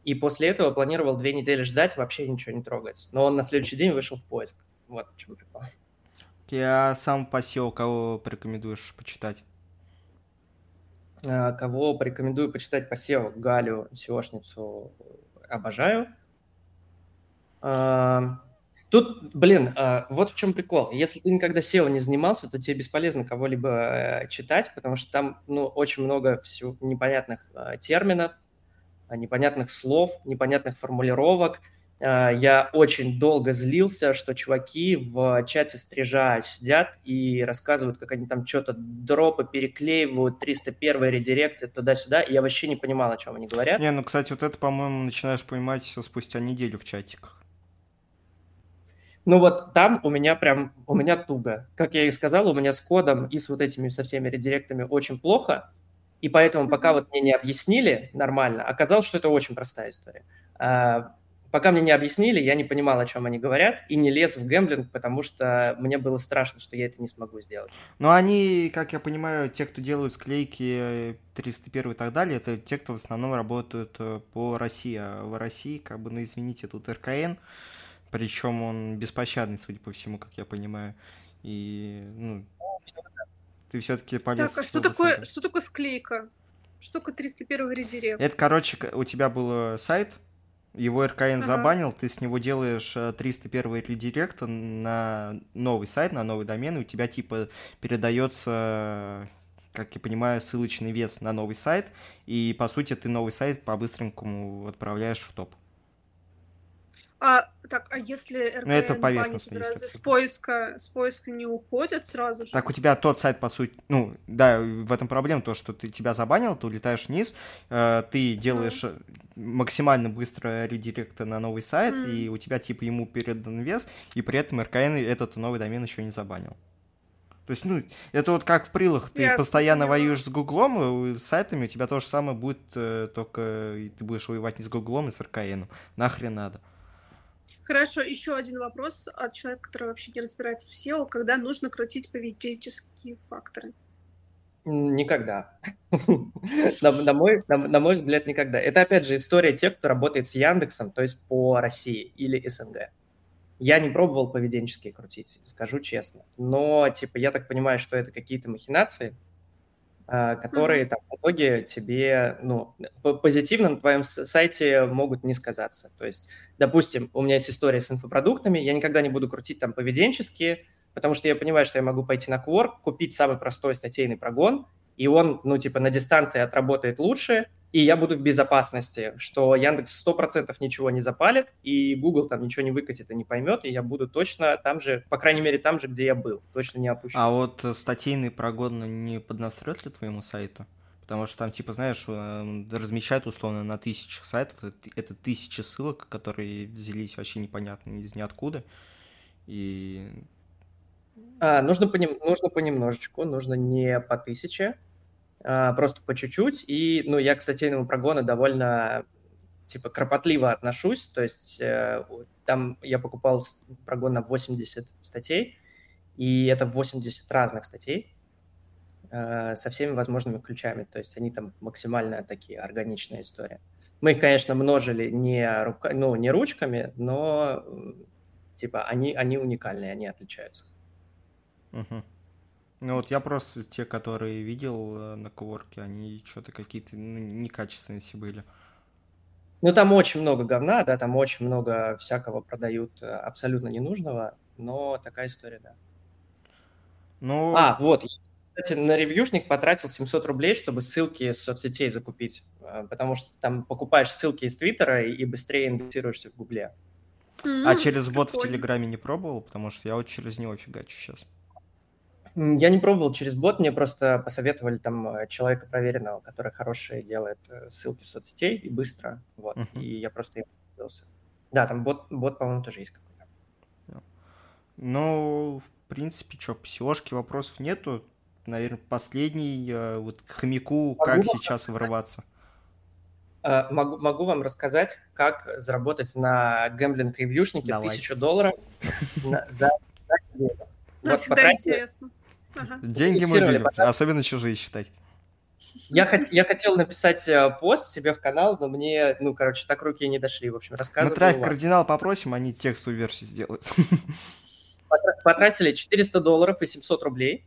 и после этого планировал две недели ждать, вообще ничего не трогать. Но он на следующий день вышел в поиск. Вот в чем прикол. Я сам посел, кого порекомендуешь почитать? А, кого порекомендую почитать по SEO? Галю, SEOшницу обожаю. А, тут, блин, а, вот в чем прикол. Если ты никогда SEO не занимался, то тебе бесполезно кого-либо э, читать, потому что там ну, очень много всего непонятных терминов, непонятных слов, непонятных формулировок – а, я очень долго злился, что чуваки в чате стрижа сидят и рассказывают, как они там что-то дропы переклеивают, 301 редиректят туда-сюда, и я вообще не понимал, о чем они говорят. Не, ну, кстати, вот это, по-моему, начинаешь понимать все спустя неделю в чатиках. Ну вот там у меня прям, у меня туго. Как я и сказал, у меня с кодом и с вот этими со всеми редиректами очень плохо, и поэтому пока вот мне не объяснили нормально, оказалось, что это очень простая история а, Пока мне не объяснили, я не понимал, о чем они говорят, и не лез в гэмблинг, потому что мне было страшно, что я это не смогу сделать. Но они, как я понимаю, те, кто делают склейки 301 и так далее, это те, кто в основном работают э, по России. А в России, как бы, ну извините, тут РКН, причем он беспощадный, судя по всему, как я понимаю. И, ну, ты все-таки полез... Так, а что такое, что такое склейка? Что такое 301 редирект? Это, короче, у тебя был сайт, его РКН ага. забанил, ты с него делаешь 301 э, редирект на новый сайт, на новый домен, и у тебя типа передается, как я понимаю, ссылочный вес на новый сайт, и по сути ты новый сайт по-быстренькому отправляешь в топ. А так, а если ну, это поверхностно, разве с поиска, с поиска не уходят сразу же? Так у тебя тот сайт, по сути, ну, да, в этом проблема, то, что ты тебя забанил, ты улетаешь вниз, э, ты делаешь mm. максимально быстро редиректа на новый сайт, mm. и у тебя, типа, ему передан вес, и при этом РКН этот новый домен еще не забанил. То есть, ну, это вот как в прилах, ты Ясно, постоянно понимаю. воюешь с Гуглом, и с сайтами у тебя то же самое будет, э, только ты будешь воевать не с Гуглом, а с РКН. Нахрен надо. Хорошо, еще один вопрос от человека, который вообще не разбирается в SEO. Когда нужно крутить поведенческие факторы? Никогда. на, мой взгляд, никогда. Это, опять же, история тех, кто работает с Яндексом, то есть по России или СНГ. Я не пробовал поведенческие крутить, скажу честно. Но, типа, я так понимаю, что это какие-то махинации, а, которые там, в итоге тебе, ну, позитивно на твоем сайте могут не сказаться. То есть, допустим, у меня есть история с инфопродуктами, я никогда не буду крутить там поведенческие, потому что я понимаю, что я могу пойти на Quark, купить самый простой статейный прогон, и он, ну, типа, на дистанции отработает лучше, и я буду в безопасности, что Яндекс 100% ничего не запалит, и Google там ничего не выкатит и не поймет, и я буду точно там же, по крайней мере, там же, где я был, точно не опущу. А вот э, статейный прогон не поднастрет ли твоему сайту? Потому что там, типа, знаешь, э, размещают условно на тысячах сайтов, это тысячи ссылок, которые взялись вообще непонятно из ниоткуда, и а, нужно, понем... нужно понемножечку, нужно не по тысяче, просто по чуть-чуть. И, ну, я к статейному прогону довольно, типа, кропотливо отношусь. То есть э, там я покупал прогон на 80 статей, и это 80 разных статей э, со всеми возможными ключами. То есть они там максимально такие органичные истории. Мы их, конечно, множили не, рука, ну, не ручками, но типа они, они уникальные, они отличаются. Угу. Ну вот я просто те, которые видел э, на коворке, они что-то какие-то ну, некачественные все были. Ну там очень много говна, да, там очень много всякого продают э, абсолютно ненужного, но такая история, да. Ну... А, вот, кстати, на ревьюшник потратил 700 рублей, чтобы ссылки с соцсетей закупить, э, потому что там покупаешь ссылки из Твиттера и быстрее индексируешься в Гугле. Mm-hmm, а через бот в Телеграме не пробовал? Потому что я вот через него фигачу сейчас. Я не пробовал через бот, мне просто посоветовали там э, человека проверенного, который хорошие делает э, ссылки в соцсетей и быстро, вот, uh-huh. и я просто им пользовался. Да, там бот, бот, по-моему, тоже есть какой-то. Ну, в принципе, что, SEO вопросов нету. Наверное, последний, э, вот к хомяку, могу как сейчас вырываться? Могу, могу вам рассказать, как заработать на гэмблинг-ревьюшнике тысячу долларов за Нам всегда интересно. Ага. Деньги мы любим, особенно чужие считать. Я, хот- я хотел написать э, пост себе в канал, но мне, ну, короче, так руки не дошли. В общем, рассказываю. Мы трафик кардинал попросим, они текстовую версию сделают. Потратили 400 долларов и 700 рублей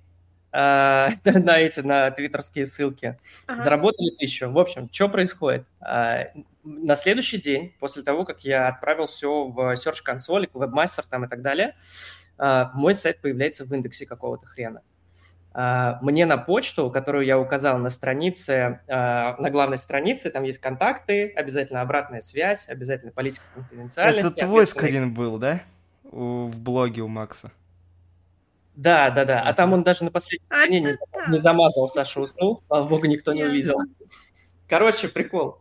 э, на эти, на твиттерские ссылки. Ага. Заработали тысячу. В общем, что происходит? Э, на следующий день, после того, как я отправил все в Search Console, Webmaster там и так далее, э, мой сайт появляется в индексе какого-то хрена. А, мне на почту, которую я указал на странице, а, на главной странице, там есть контакты, обязательно обратная связь, обязательно политика конфиденциальности. Это твой скрин был, да? В блоге у Макса. Да, да, да. А там он даже на последней стороне не, не замазал, Саша уснул. Слава богу, никто не увидел. Короче, прикол.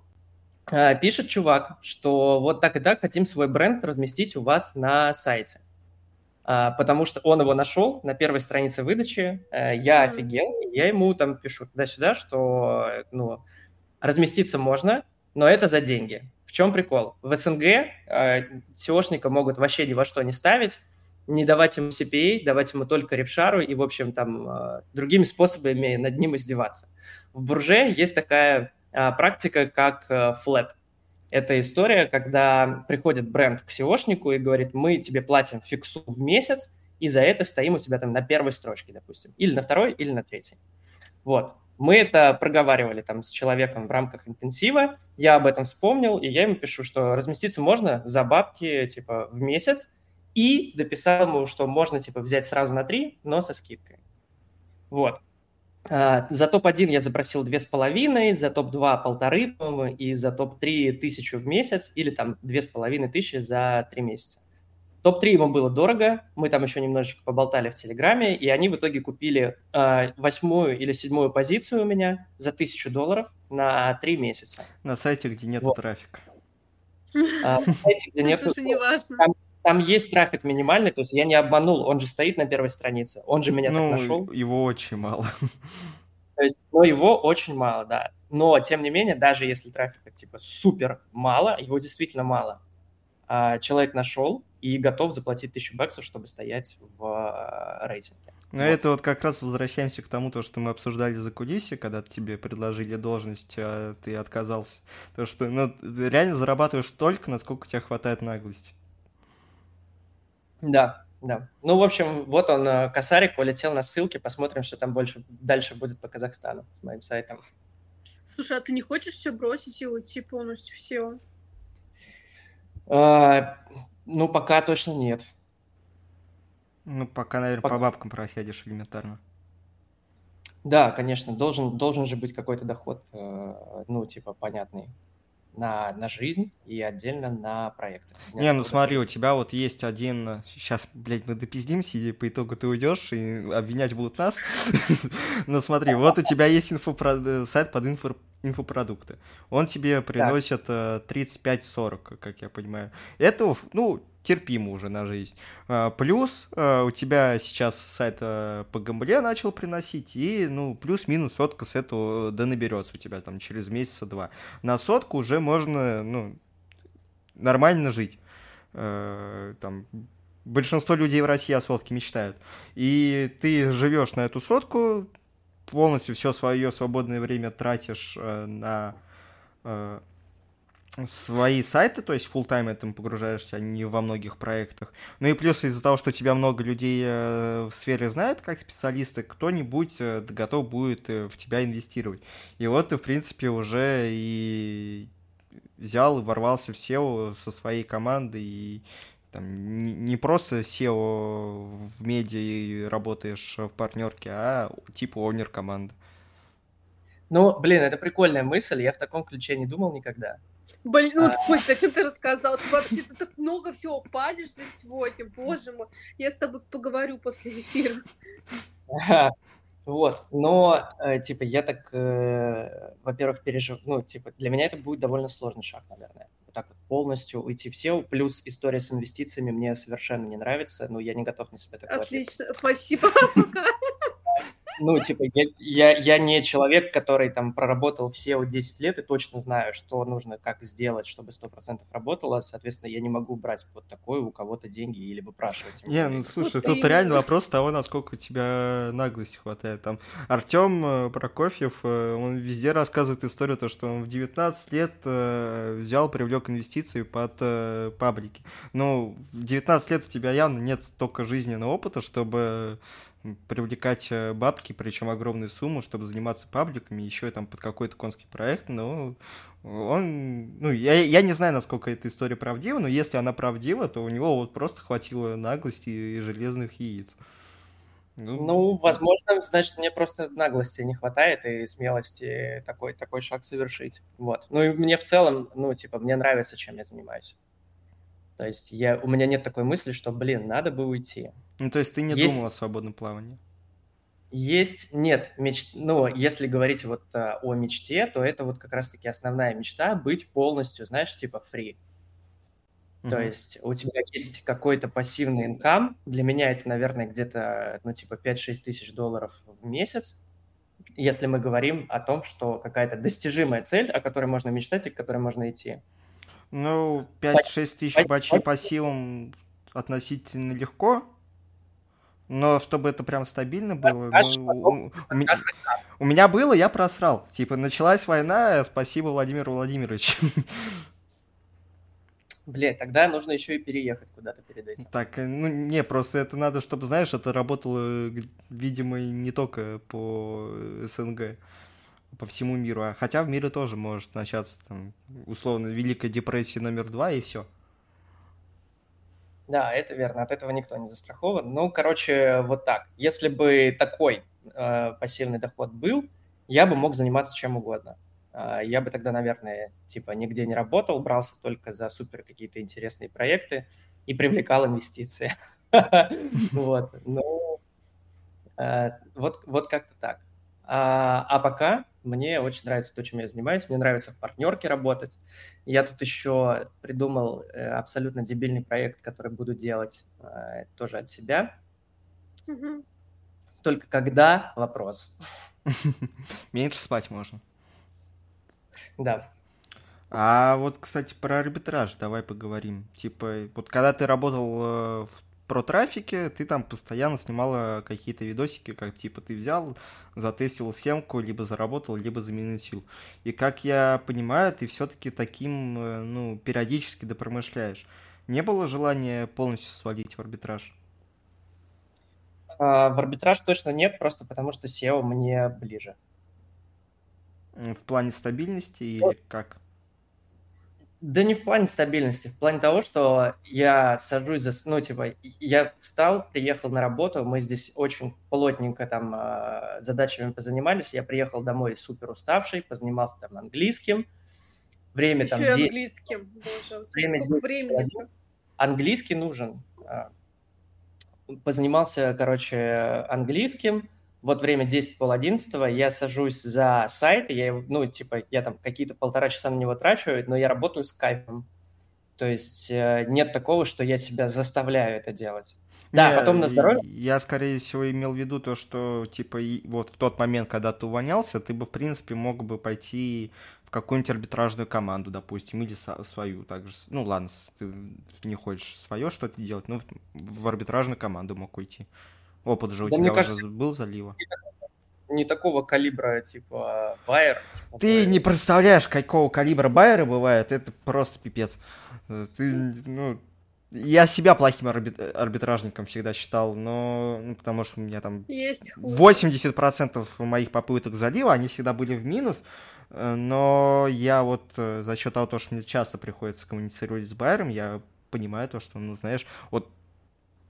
А, пишет чувак, что вот так и так хотим свой бренд разместить у вас на сайте. А, потому что он его нашел на первой странице выдачи, э, я офигел, я ему там пишу туда-сюда, что ну, разместиться можно, но это за деньги. В чем прикол? В СНГ э, SEOшника могут вообще ни во что не ставить, не давать ему CPA, давать ему только ревшару и, в общем, там э, другими способами над ним издеваться. В Бурже есть такая э, практика, как э, flat. Это история, когда приходит бренд к SEOшнику и говорит, мы тебе платим фиксу в месяц, и за это стоим у тебя там на первой строчке, допустим, или на второй, или на третьей. Вот. Мы это проговаривали там с человеком в рамках интенсива, я об этом вспомнил, и я ему пишу, что разместиться можно за бабки, типа, в месяц, и дописал ему, что можно, типа, взять сразу на три, но со скидкой. Вот. А, за топ-1 я запросил 2,5, за топ-2 полторы, по-моему, и за топ-3 тысячу в месяц, или там 2,5 тысячи за 3 месяца. Топ-3 ему было дорого, мы там еще немножечко поболтали в Телеграме, и они в итоге купили э, восьмую или седьмую позицию у меня за тысячу долларов на 3 месяца. На сайте, где нет вот. трафика. А, на сайте, где нет... Там, там есть трафик минимальный, то есть я не обманул, он же стоит на первой странице, он же меня ну, так нашел. его очень мало. То есть, но его очень мало, да. Но, тем не менее, даже если трафика, типа, супер мало, его действительно мало, а человек нашел и готов заплатить тысячу баксов, чтобы стоять в а, рейтинге. Ну, вот. это вот как раз возвращаемся к тому, то, что мы обсуждали за кулисье, когда тебе предложили должность, а ты отказался. То, что ну, реально зарабатываешь столько, насколько тебе хватает наглости. Да, да. Ну, в общем, вот он, э, косарик, полетел на ссылки, посмотрим, что там больше, дальше будет по Казахстану с моим сайтом. Слушай, а ты не хочешь все бросить и уйти полностью все? А, ну, пока точно нет. Ну, пока, наверное, пока... по бабкам просядешь элементарно. Да, конечно, должен, должен же быть какой-то доход, э, ну, типа, понятный на, на жизнь и отдельно на проекты. Не, ну смотри, у тебя вот есть один... Сейчас, блядь, мы допиздимся, и по итогу ты уйдешь, и обвинять будут нас. Но смотри, вот у тебя есть сайт под инфопродукты. Он тебе приносит 35-40, э, как я понимаю. Это, ну, терпимо уже на жизнь. А, плюс а, у тебя сейчас сайт по гамбле начал приносить, и, ну, плюс-минус сотка с этого да наберется у тебя там через месяца два. На сотку уже можно, ну, нормально жить. А, там большинство людей в России о сотке мечтают. И ты живешь на эту сотку, полностью все свое свободное время тратишь на свои сайты, то есть full time этим погружаешься, а не во многих проектах. Ну и плюс из-за того, что тебя много людей э, в сфере знают как специалисты, кто-нибудь э, готов будет э, в тебя инвестировать. И вот ты, в принципе, уже и взял и ворвался в SEO со своей командой и там, не просто SEO в медиа и работаешь в партнерке, а типа овнер команды. Ну, блин, это прикольная мысль, я в таком ключе не думал никогда. Блин, ну, Костя, зачем ты рассказал? Ты вообще ты так много всего палишь за сегодня, боже мой. Я с тобой поговорю после эфира. Вот, но, э, типа, я так, э, во-первых, пережив... Ну, типа, для меня это будет довольно сложный шаг, наверное. Вот так вот полностью уйти в SEO, плюс история с инвестициями мне совершенно не нравится, но я не готов на себя такое Отлично, спасибо, пока. Ну, типа, я, я, я не человек, который там проработал все вот 10 лет и точно знаю, что нужно, как сделать, чтобы 100% работало. Соответственно, я не могу брать вот такое у кого-то деньги или выпрашивать. Не, ну, слушай, тут реально вопрос того, насколько у тебя наглости хватает. Там Артем э, Прокофьев, э, он везде рассказывает историю, то, что он в 19 лет э, взял, привлек инвестиции под паблики. Ну, в 19 лет у тебя явно нет столько жизненного опыта, чтобы привлекать э, бабки, причем огромную сумму, чтобы заниматься пабликами, еще там под какой-то конский проект, но он, ну, я, я не знаю, насколько эта история правдива, но если она правдива, то у него вот просто хватило наглости и железных яиц. Ну, ну возможно, значит, мне просто наглости не хватает и смелости такой, такой шаг совершить. Вот. Ну и мне в целом, ну, типа, мне нравится, чем я занимаюсь. То есть я, у меня нет такой мысли, что, блин, надо бы уйти. Ну, то есть ты не есть... думал о свободном плавании? Есть, нет, меч... ну, если говорить вот а, о мечте, то это вот как раз-таки основная мечта — быть полностью, знаешь, типа free. Uh-huh. То есть у тебя есть какой-то пассивный инкам, для меня это, наверное, где-то, ну, типа 5-6 тысяч долларов в месяц, если мы говорим о том, что какая-то достижимая цель, о которой можно мечтать и к которой можно идти. Ну, 5-6 тысяч бачей пассивом относительно легко, но чтобы это прям стабильно было, ну, у, у, у меня было, я просрал. Типа, началась война, спасибо Владимиру Владимировичу. Блять, тогда нужно еще и переехать куда-то перед этим. Так, э, ну не, просто это надо, чтобы, знаешь, это работало, видимо, не только по СНГ, по всему миру. А хотя в мире тоже может начаться, там, условно, Великая депрессия номер два, и все. Да, это верно, от этого никто не застрахован. Ну, короче, вот так. Если бы такой э, пассивный доход был, я бы мог заниматься чем угодно. Э, я бы тогда, наверное, типа нигде не работал, брался только за супер какие-то интересные проекты и привлекал инвестиции. Вот, ну, э, вот, как-то так. А, а пока мне очень нравится то, чем я занимаюсь. Мне нравится в партнерке работать. Я тут еще придумал э, абсолютно дебильный проект, который буду делать э, тоже от себя. Угу. Только когда вопрос. Меньше спать можно. Да. А вот, кстати, про арбитраж давай поговорим. Типа, вот когда ты работал э, в про трафике, ты там постоянно снимала какие-то видосики, как типа ты взял, затестил схемку, либо заработал, либо заминусил. И как я понимаю, ты все-таки таким, э, ну, периодически допромышляешь. Не было желания полностью свалить в арбитраж? А, в арбитраж точно нет, просто потому что SEO мне ближе. В плане стабильности или как? Да не в плане стабильности, в плане того, что я сажусь за... Ну, типа, я встал, приехал на работу, мы здесь очень плотненько там а, задачами позанимались, я приехал домой супер уставший, позанимался там английским, время Еще там... Еще 10... английским, боже, время сколько времени Английский нужен. А, позанимался, короче, английским, вот время 10 пол 11 я сажусь за сайт, я, ну, типа, я там какие-то полтора часа на него трачу, но я работаю с кайфом. То есть э, нет такого, что я себя заставляю это делать. Да, не, потом на здоровье. Я, скорее всего, имел в виду то, что, типа, вот в тот момент, когда ты увольнялся, ты бы, в принципе, мог бы пойти в какую-нибудь арбитражную команду, допустим, или свою также. Ну, ладно, ты не хочешь свое что-то делать, но в арбитражную команду мог уйти. Опыт же у да, тебя уже кажется, был залива. Не такого калибра, типа, байер. Ты не представляешь, какого калибра байеры бывают, это просто пипец. Ты, ну, я себя плохим арбит... арбитражником всегда считал, но ну, потому что у меня там Есть 80% моих попыток залива, они всегда были в минус, э, но я вот э, за счет того, что мне часто приходится коммуницировать с байером, я понимаю то, что, ну, знаешь, вот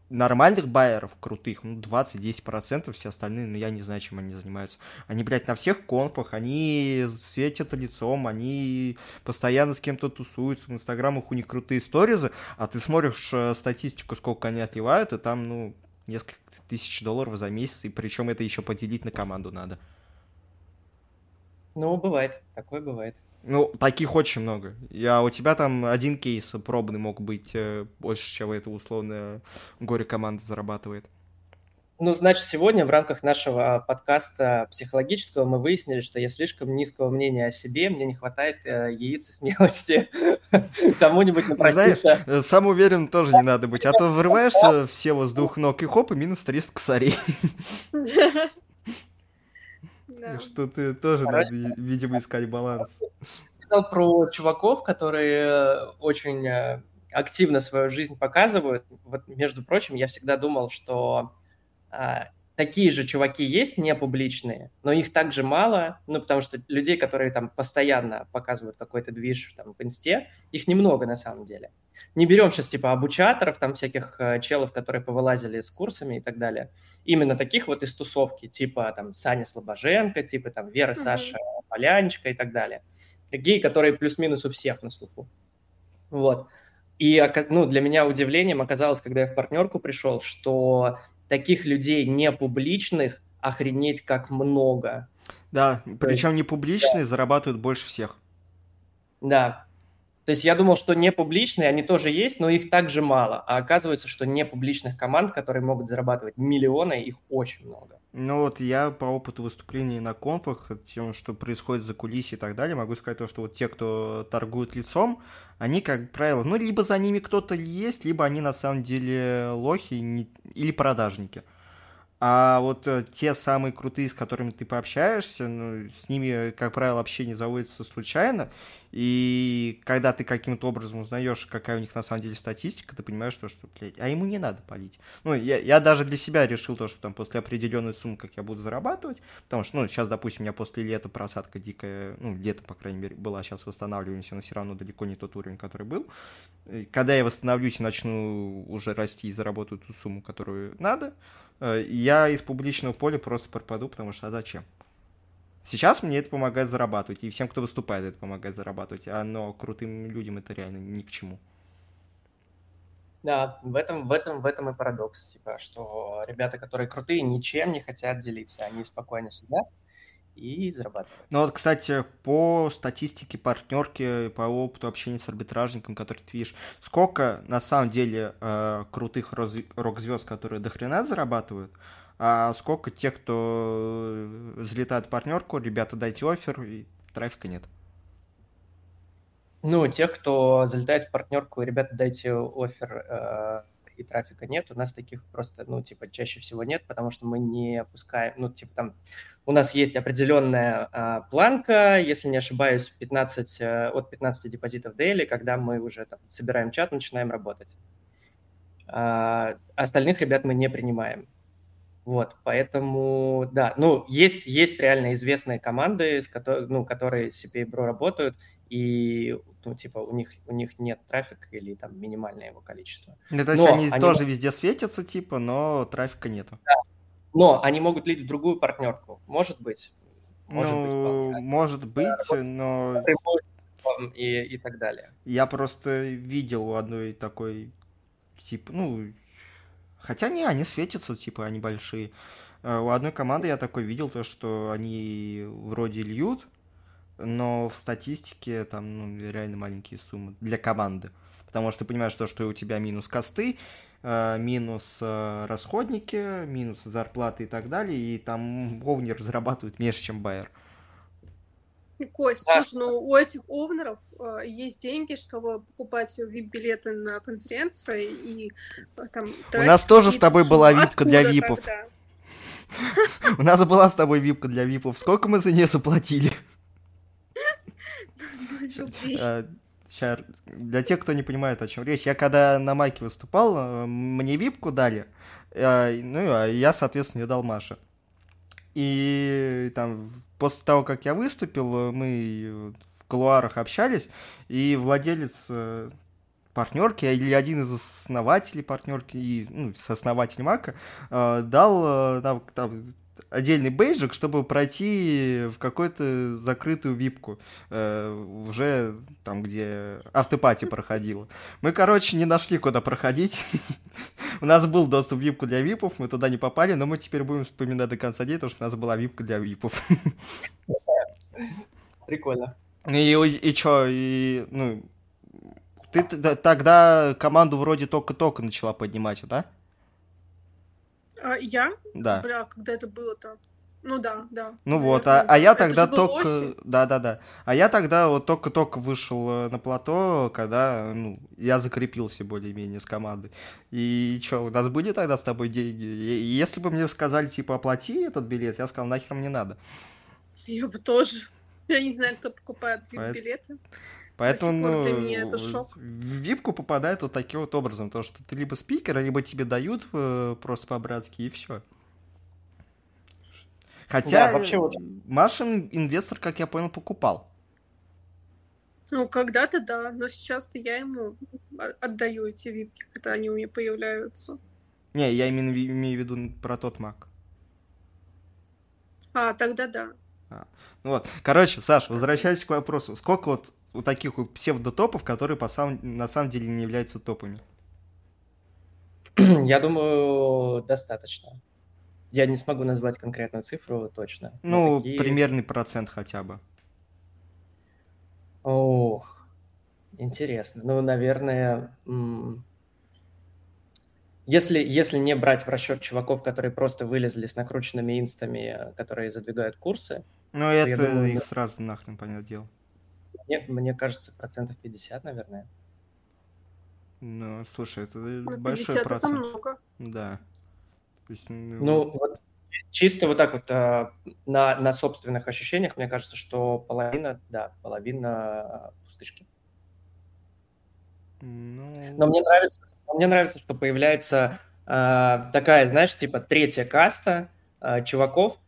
нормальных байеров, крутых, ну, 20-10%, все остальные, ну, я не знаю, чем они занимаются. Они, блядь, на всех конфах, они светят лицом, они постоянно с кем-то тусуются, в инстаграмах у них крутые сторизы, а ты смотришь э, статистику, сколько они отливают, и там, ну, несколько тысяч долларов за месяц, и причем это еще поделить на команду надо. Ну, бывает, такое бывает. Ну, таких очень много. Я, у тебя там один кейс пробный мог быть э, больше, чем это условно горе команда зарабатывает. Ну, значит, сегодня в рамках нашего подкаста психологического мы выяснили, что я слишком низкого мнения о себе, мне не хватает э, яиц и смелости кому-нибудь напроситься. Знаешь, э, сам уверен тоже не надо быть, а то вырываешься все с двух ног и хоп, и минус 300 косарей. Да. Что ты тоже надо, видимо, искать баланс. Сказал про чуваков, которые очень э, активно свою жизнь показывают. Вот, между прочим, я всегда думал, что а, такие же чуваки есть, не публичные, но их также мало, ну, потому что людей, которые там постоянно показывают какой-то движ там в инсте, их немного на самом деле. Не берем сейчас типа обучаторов, там всяких э, челов, которые повылазили с курсами и так далее. Именно таких вот из тусовки, типа там Саня Слобоженко, типа там Вера, mm-hmm. Саша Поляничка и так далее. Геи, которые плюс-минус у всех на слуху. Вот. И ну, для меня удивлением оказалось, когда я в партнерку пришел, что таких людей не публичных охренеть как много. Да, То причем есть, не публичные да. зарабатывают больше всех. Да. То есть я думал, что не публичные, они тоже есть, но их также мало. А оказывается, что не публичных команд, которые могут зарабатывать миллионы, их очень много. Ну вот я по опыту выступлений на конфах, тем, что происходит за кулисами и так далее, могу сказать то, что вот те, кто торгует лицом, они, как правило, ну, либо за ними кто-то есть, либо они на самом деле лохи не... или продажники. А вот э, те самые крутые, с которыми ты пообщаешься, ну, с ними, как правило, общение заводится случайно. И когда ты каким-то образом узнаешь, какая у них на самом деле статистика, ты понимаешь, что, что блядь, а ему не надо палить. Ну, я, я даже для себя решил то, что там после определенной суммы, как я буду зарабатывать, потому что, ну, сейчас, допустим, у меня после лета просадка дикая, ну, лето, по крайней мере, была, сейчас восстанавливаемся, но все равно далеко не тот уровень, который был. И когда я восстановлюсь и начну уже расти и заработаю ту сумму, которую надо, Э, я из публичного поля просто пропаду, потому что а зачем? Сейчас мне это помогает зарабатывать, и всем, кто выступает, это помогает зарабатывать, а но крутым людям это реально ни к чему. Да, в этом, в этом, в этом и парадокс, типа, что ребята, которые крутые, ничем не хотят делиться, они спокойно сидят, и зарабатывать. Ну вот, кстати, по статистике партнерки, по опыту общения с арбитражником, который ты видишь, сколько на самом деле э, крутых рок-звезд, которые до хрена зарабатывают, а сколько тех, кто взлетает в партнерку, ребята, дайте офер, и трафика нет. Ну, тех, кто залетает в партнерку, ребята, дайте офер, э, и трафика нет, у нас таких просто, ну, типа, чаще всего нет, потому что мы не опускаем, ну, типа, там, у нас есть определенная а, планка, если не ошибаюсь, 15, а, от 15 депозитов daily, когда мы уже там, собираем чат, начинаем работать. А, остальных ребят мы не принимаем. Вот, поэтому, да, ну, есть, есть реально известные команды, с которых, ну, которые с CPA Bro работают, и ну, типа, у них, у них нет трафика или там минимальное его количество. Ну, то есть но они, они тоже могут... везде светятся, типа, но трафика нету. Да. Но они могут лить в другую партнерку. Может быть. Может ну, быть, может быть, но... И, и так далее. Я просто видел у одной такой, типа, ну, хотя не, они светятся, типа, они большие. А у одной команды я такой видел то, что они вроде льют, но в статистике там ну, реально маленькие суммы для команды. Потому что ты понимаешь, то, что у тебя минус косты, э, минус э, расходники, минус зарплаты и так далее, и там овнер зарабатывает меньше, чем Байер. Кость, да. слушай, ну у этих овнеров э, есть деньги, чтобы покупать вип-билеты на конференции и э, там... У нас тоже с тобой была випка для випов. У нас была с тобой випка для випов. Сколько мы за нее заплатили? Сейчас, для тех, кто не понимает, о чем речь, я когда на майке выступал, э, мне випку дали, э, ну, а я, соответственно, ее дал Маше. И там, после того, как я выступил, мы в кулуарах общались, и владелец э, партнерки или один из основателей партнерки и ну, сооснователь Мака дал там, там отдельный бейджик, чтобы пройти в какую-то закрытую випку, э, уже там, где автопати проходила. Мы, короче, не нашли, куда проходить. У нас был доступ в випку для випов, мы туда не попали, но мы теперь будем вспоминать до конца дня, потому что у нас была випка для випов. Прикольно. И, и чё, и, ну, ты тогда команду вроде только-только начала поднимать, да? А, я? Да. Бля, когда это было-то? Ну да, да. Ну вот, а, а я тогда только... Да, да, да. А я тогда вот только-только вышел э, на плато, когда ну, я закрепился более-менее с командой. И что, у нас были тогда с тобой деньги? И если бы мне сказали, типа, оплати этот билет, я сказал, нахер мне надо. Я бы тоже. Я не знаю, кто покупает билеты. Поэтому ну, это шок. в випку попадает вот таким вот образом, то что ты либо спикер, либо тебе дают э, просто по-братски, и все. Хотя да, вообще вот... Машин инвестор, как я понял, покупал. Ну, когда-то да, но сейчас-то я ему отдаю эти випки, когда они у меня появляются. Не, я именно имею в виду про тот маг. А, тогда да. А. Ну вот, короче, Саш, возвращаясь к вопросу, сколько вот у таких вот псевдотопов, которые по сам, на самом деле не являются топами? Я думаю, достаточно. Я не смогу назвать конкретную цифру точно. Ну, такие... примерный процент хотя бы. Ох, интересно. Ну, наверное, если, если не брать в расчет чуваков, которые просто вылезли с накрученными инстами, которые задвигают курсы. Ну, это думаю, их сразу нахрен, понятное дело. Мне, мне кажется, процентов 50, наверное. Ну, слушай, это ну, большой процент. Это много. Да. есть, ну, ну вот чисто вот так вот а, на, на собственных ощущениях, мне кажется, что половина, да, половина пустышки. Ну... Но мне нравится, мне нравится, что появляется а, такая, знаешь, типа третья каста а, чуваков,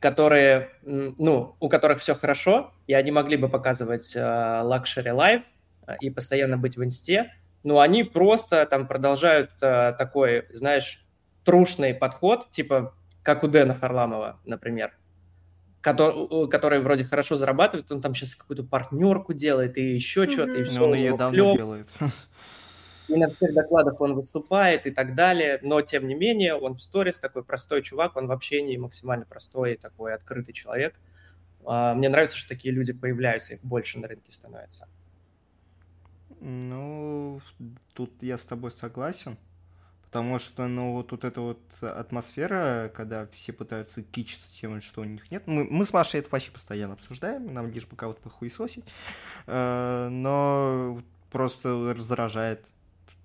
которые, ну, у которых все хорошо, и они могли бы показывать э, luxury life э, и постоянно быть в инсте, но они просто там продолжают э, такой, знаешь, трушный подход, типа как у Дэна Фарламова, например, который, который вроде хорошо зарабатывает, он там сейчас какую-то партнерку делает и еще mm-hmm. что-то, и все. Он ее давно делает. и на всех докладах он выступает и так далее, но тем не менее он в сторис такой простой чувак, он в общении максимально простой, такой открытый человек. А, мне нравится, что такие люди появляются, их больше на рынке становится. Ну, тут я с тобой согласен, потому что, ну, вот тут эта вот атмосфера, когда все пытаются кичиться тем, что у них нет. Мы, мы с Машей это вообще постоянно обсуждаем, нам лишь бы кого-то похуесосить, э, но просто раздражает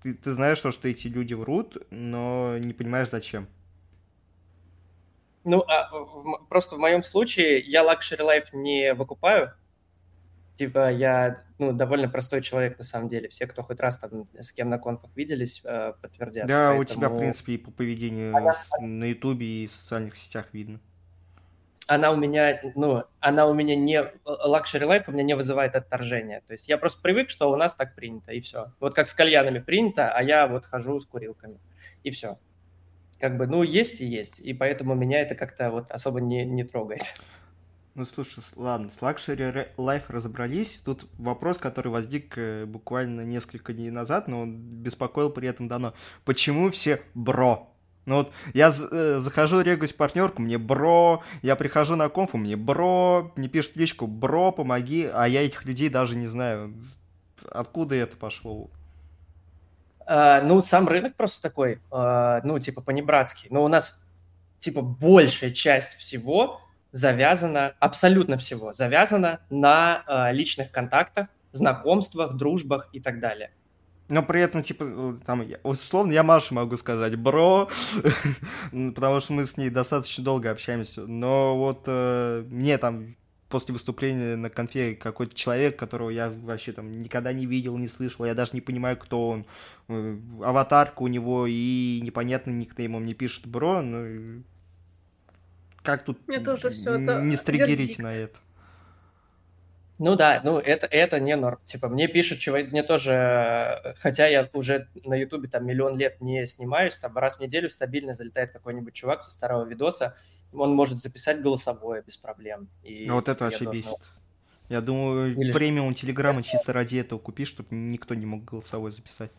ты, ты знаешь, что, что эти люди врут, но не понимаешь, зачем. Ну, а, в, просто в моем случае я Luxury Life не выкупаю. Типа я ну, довольно простой человек на самом деле. Все, кто хоть раз там с кем на конфах виделись, э, подтвердят. Да, Поэтому... у тебя, в принципе, и по поведению Она... на Ютубе и в социальных сетях видно она у меня, ну, она у меня не, luxury life у меня не вызывает отторжения. То есть я просто привык, что у нас так принято, и все. Вот как с кальянами принято, а я вот хожу с курилками, и все. Как бы, ну, есть и есть, и поэтому меня это как-то вот особо не, не трогает. Ну, слушай, ладно, с Luxury Life разобрались. Тут вопрос, который возник э, буквально несколько дней назад, но он беспокоил при этом давно. Почему все бро? Ну вот я э, захожу регать партнерку, мне бро, я прихожу на конфу, мне бро, мне пишут личку, бро, помоги, а я этих людей даже не знаю, откуда это пошло. А, ну, сам рынок просто такой, а, ну, типа, по-небратски. Но у нас, типа, большая часть всего завязана, абсолютно всего, завязана на а, личных контактах, знакомствах, дружбах и так далее. Но при этом, типа, э, там, условно, я Маше могу сказать, бро, потому что мы с ней достаточно долго общаемся. Но вот э, мне там после выступления на конфе какой-то человек, которого я вообще там никогда не видел, не слышал, я даже не понимаю, кто он. Э, аватарка у него и непонятный никнейм, он мне пишет бро, ну как тут Мне тоже все это не стригерить на это? Ну да, ну это, это не норм. Типа мне пишут, чувак, мне тоже, хотя я уже на Ютубе там миллион лет не снимаюсь, там раз в неделю стабильно залетает какой-нибудь чувак со старого видоса, он может записать голосовое без проблем. И, ну вот это вообще должен... бесит. Я думаю, Или премиум Телеграма чисто ради этого купи, чтобы никто не мог голосовое записать.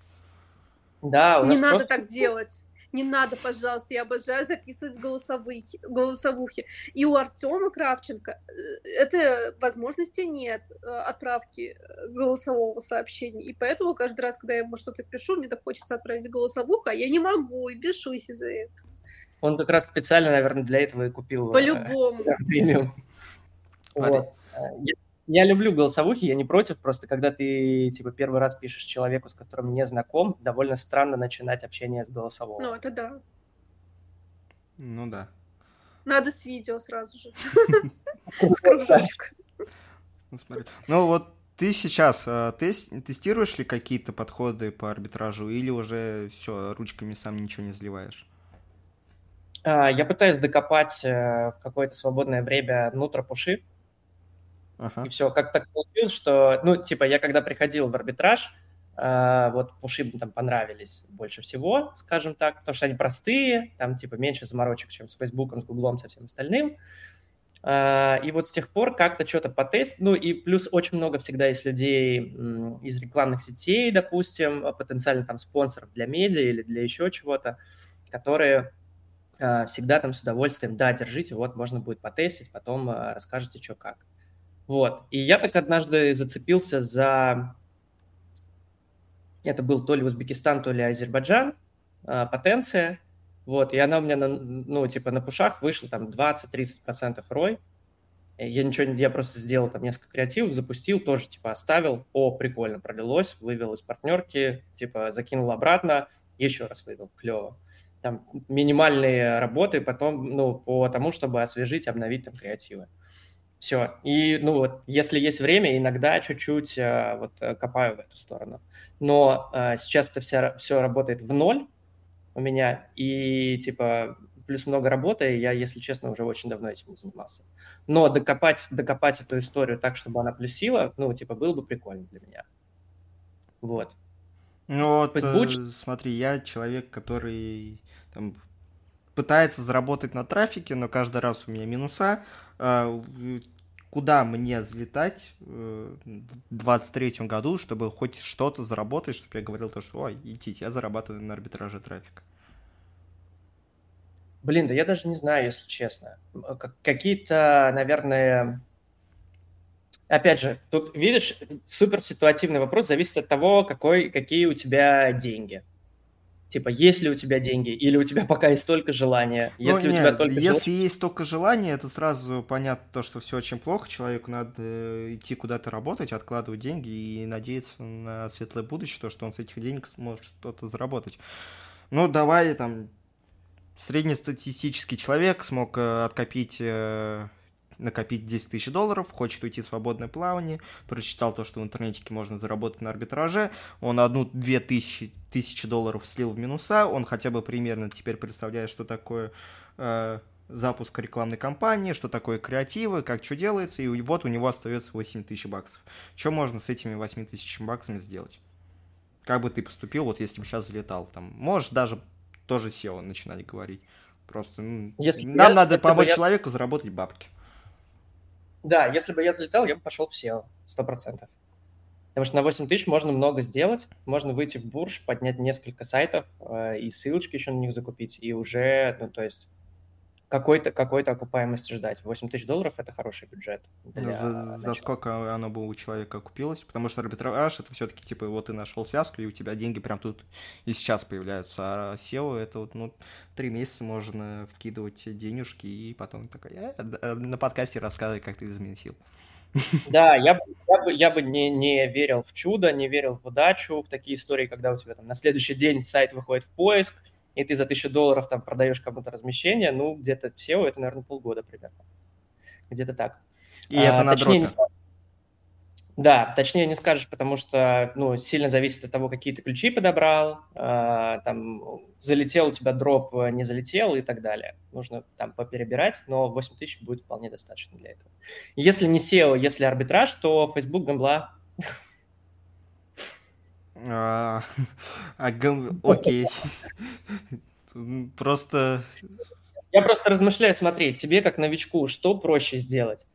Да, у нас Не просто... надо так делать не надо, пожалуйста, я обожаю записывать голосовые, голосовухи. И у Артема Кравченко э, этой возможности нет э, отправки э, голосового сообщения. И поэтому каждый раз, когда я ему что-то пишу, мне так хочется отправить голосовуху, а я не могу, и бешусь из-за этого. Он как раз специально, наверное, для этого и купил По-любому. Вот. Я люблю голосовухи, я не против, просто когда ты, типа, первый раз пишешь человеку, с которым не знаком, довольно странно начинать общение с голосового. Ну, это да. Ну да. Надо с видео сразу же. С кружочком. Ну, смотри. Ну, вот ты сейчас э, тестируешь ли какие-то подходы по арбитражу или уже все, ручками сам ничего не заливаешь? А, я пытаюсь докопать э, в какое-то свободное время нутропуши, Ага. И все, как так получилось, что, ну, типа, я когда приходил в арбитраж, э, вот пуши там понравились больше всего, скажем так, потому что они простые, там, типа, меньше заморочек, чем с Фейсбуком, с Гуглом, со всем остальным. Uh, и вот с тех пор как-то что-то потест, ну и плюс очень много всегда есть людей из рекламных сетей, допустим, потенциально там спонсоров для медиа или для еще чего-то, которые uh, всегда там с удовольствием, да, держите, вот можно будет потестить, потом расскажете, что как. Вот. И я так однажды зацепился за... Это был то ли Узбекистан, то ли Азербайджан, а, потенция. Вот, и она у меня, на, ну, типа, на пушах вышла там 20-30% рой. Я ничего не... Я просто сделал там несколько креативов, запустил, тоже, типа, оставил. О, прикольно, пролилось, вывел из партнерки, типа, закинул обратно, еще раз вывел, клево. Там минимальные работы потом, ну, по тому, чтобы освежить, обновить там креативы. Все. И, ну вот, если есть время, иногда чуть-чуть э, вот копаю в эту сторону. Но э, сейчас это все, все работает в ноль у меня, и, типа, плюс много работы, и я, если честно, уже очень давно этим не занимался. Но докопать, докопать эту историю так, чтобы она плюсила, ну, типа, было бы прикольно для меня. Вот. Ну вот, э, смотри, я человек, который там, пытается заработать на трафике, но каждый раз у меня минуса. Куда мне взлетать э, в 23 году, чтобы хоть что-то заработать, чтобы я говорил то, что, ой, идите, я зарабатываю на арбитраже трафика. Блин, да я даже не знаю, если честно. Какие-то, наверное... Опять же, тут, видишь, супер ситуативный вопрос, зависит от того, какой, какие у тебя деньги. Типа, есть ли у тебя деньги, или у тебя пока есть только желание? Ну, если нет, у тебя только если желание... есть только желание, это сразу понятно то, что все очень плохо. Человеку надо э, идти куда-то работать, откладывать деньги и надеяться на светлое будущее, то, что он с этих денег сможет что-то заработать. Ну, давай там среднестатистический человек смог э, откопить э, накопить 10 тысяч долларов, хочет уйти в свободное плавание, прочитал то, что в интернетике можно заработать на арбитраже, он одну-две тысячи, тысячи долларов слил в минуса, он хотя бы примерно теперь представляет, что такое э, запуск рекламной кампании, что такое креативы, как что делается, и вот у него остается 8 тысяч баксов. Что можно с этими 8 тысячами баксами сделать? Как бы ты поступил, вот если бы сейчас залетал? Там, можешь даже тоже SEO начинать говорить. Просто ну, если нам я, надо помочь я... человеку заработать бабки. Да, если бы я залетал, я бы пошел в SEO, сто процентов. Потому что на 8 тысяч можно много сделать, можно выйти в бурж, поднять несколько сайтов э, и ссылочки еще на них закупить, и уже, ну, то есть какой-то какой окупаемости ждать. 8 тысяч долларов – это хороший бюджет. Для за, за сколько оно бы у человека купилось? Потому что арбитраж – это все-таки, типа, вот ты нашел связку, и у тебя деньги прям тут и сейчас появляются. А SEO – это вот, ну, три месяца можно вкидывать денежки, и потом такой, э, на подкасте рассказывай, как ты изменил. Да, я, я бы, я бы не, не верил в чудо, не верил в удачу, в такие истории, когда у тебя там на следующий день сайт выходит в поиск, и ты за тысячу долларов там продаешь кому-то размещение, ну, где-то в SEO это, наверное, полгода примерно. Где-то так. И а, это на точнее, дропе. Да, точнее не скажешь, потому что ну, сильно зависит от того, какие ты ключи подобрал, э, там залетел у тебя дроп, не залетел и так далее. Нужно там поперебирать, но 8 тысяч будет вполне достаточно для этого. Если не SEO, если арбитраж, то Facebook гамбла гам... Окей. Просто... Я просто размышляю, смотри, тебе как новичку, что проще сделать?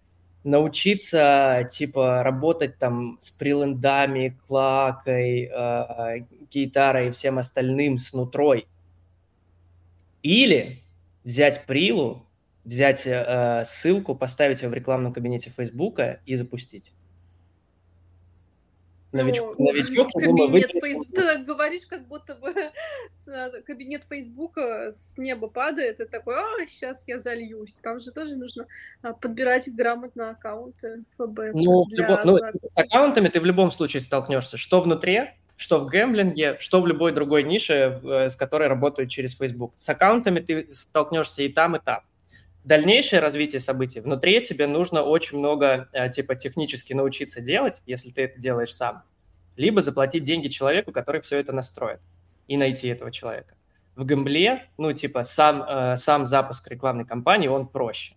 Научиться, типа, работать там с прилендами, клакой, э, гитарой и всем остальным с нутрой? Или взять прилу, взять э, ссылку, поставить ее в рекламном кабинете Фейсбука и запустить? Новичок, ну, новичок кабинет Фейс... Ты так говоришь, как будто бы кабинет Фейсбука с неба падает, и такой, а, сейчас я зальюсь. Там же тоже нужно а, подбирать грамотно аккаунты ФБ. Ну, для... любом... ну, с аккаунтами ты в любом случае столкнешься, что внутри, что в гэмблинге, что в любой другой нише, э, с которой работают через Facebook. С аккаунтами ты столкнешься и там, и там дальнейшее развитие событий, внутри тебе нужно очень много, э, типа, технически научиться делать, если ты это делаешь сам, либо заплатить деньги человеку, который все это настроит, и найти этого человека. В гамбле, ну, типа, сам, э, сам запуск рекламной кампании, он проще.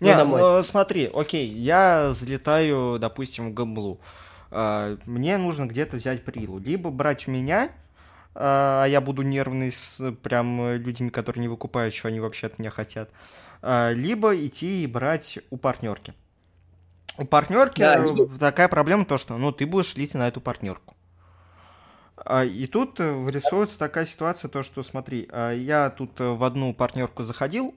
Не, ну, ну смотри, окей, я залетаю, допустим, в гамблу. Э, мне нужно где-то взять прилу. Либо брать у меня, а я буду нервный с прям людьми, которые не выкупают, что они вообще от меня хотят. А, либо идти и брать у партнерки. У партнерки да, такая проблема то, что ну ты будешь лить на эту партнерку. А, и тут вырисовывается такая ситуация, то что смотри, а, я тут в одну партнерку заходил,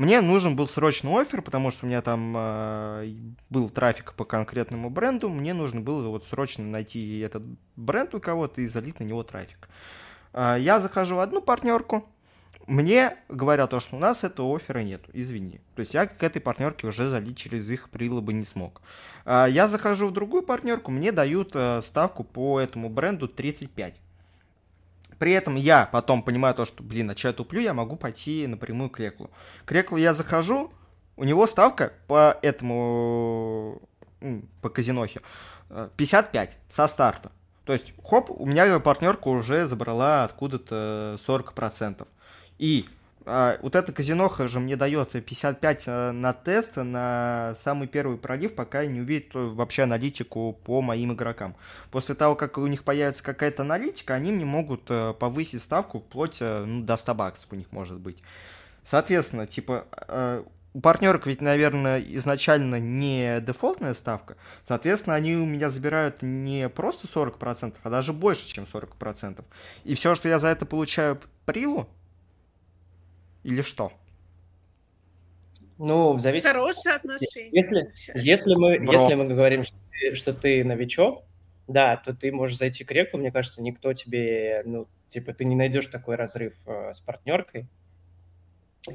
мне нужен был срочный офер, потому что у меня там э, был трафик по конкретному бренду. Мне нужно было вот срочно найти этот бренд у кого-то и залить на него трафик. Э, я захожу в одну партнерку, мне говорят то, что у нас этого оффера нет, извини. То есть я к этой партнерке уже залить через их прилобы не смог. Я захожу в другую партнерку, мне дают ставку по этому бренду 35. При этом я потом понимаю то, что, блин, а что я туплю, я могу пойти напрямую к Реклу. К Реклу я захожу, у него ставка по этому, по казинохе, 55 со старта. То есть, хоп, у меня партнерка уже забрала откуда-то 40%. И а, вот эта казиноха же мне дает 55 э, на тест, на самый первый пролив, пока не увидит вообще аналитику по моим игрокам. После того, как у них появится какая-то аналитика, они мне могут э, повысить ставку вплоть э, ну, до 100 баксов у них может быть. Соответственно, типа, у партнерок ведь, наверное, изначально не дефолтная ставка. Соответственно, они у меня забирают не просто 40%, а даже больше, чем 40%. И все, что я за это получаю прилу, или что? Ну, зависит. Хорошие отношения. Если, если, мы, если мы говорим, что ты, что ты новичок, да, то ты можешь зайти к реку, мне кажется, никто тебе, ну, типа, ты не найдешь такой разрыв э, с партнеркой,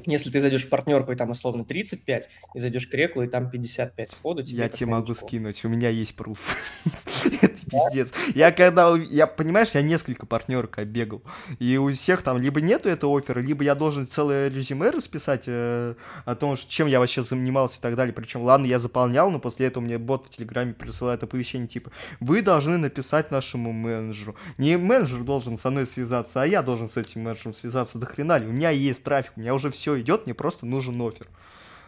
если ты зайдешь в партнерку, и там условно 35, и зайдешь к реклу, и там 55 сходу, тебе Я тебе могу скинуть, у меня есть пруф. Пиздец. Я когда, я, понимаешь, я несколько партнерок оббегал, и у всех там либо нету этого оффера, либо я должен целое резюме расписать э, о том, чем я вообще занимался и так далее. Причем, ладно, я заполнял, но после этого мне бот в Телеграме присылает оповещение типа, вы должны написать нашему менеджеру. Не менеджер должен со мной связаться, а я должен с этим менеджером связаться. До хрена ли? У меня есть трафик, у меня уже все идет, мне просто нужен офер.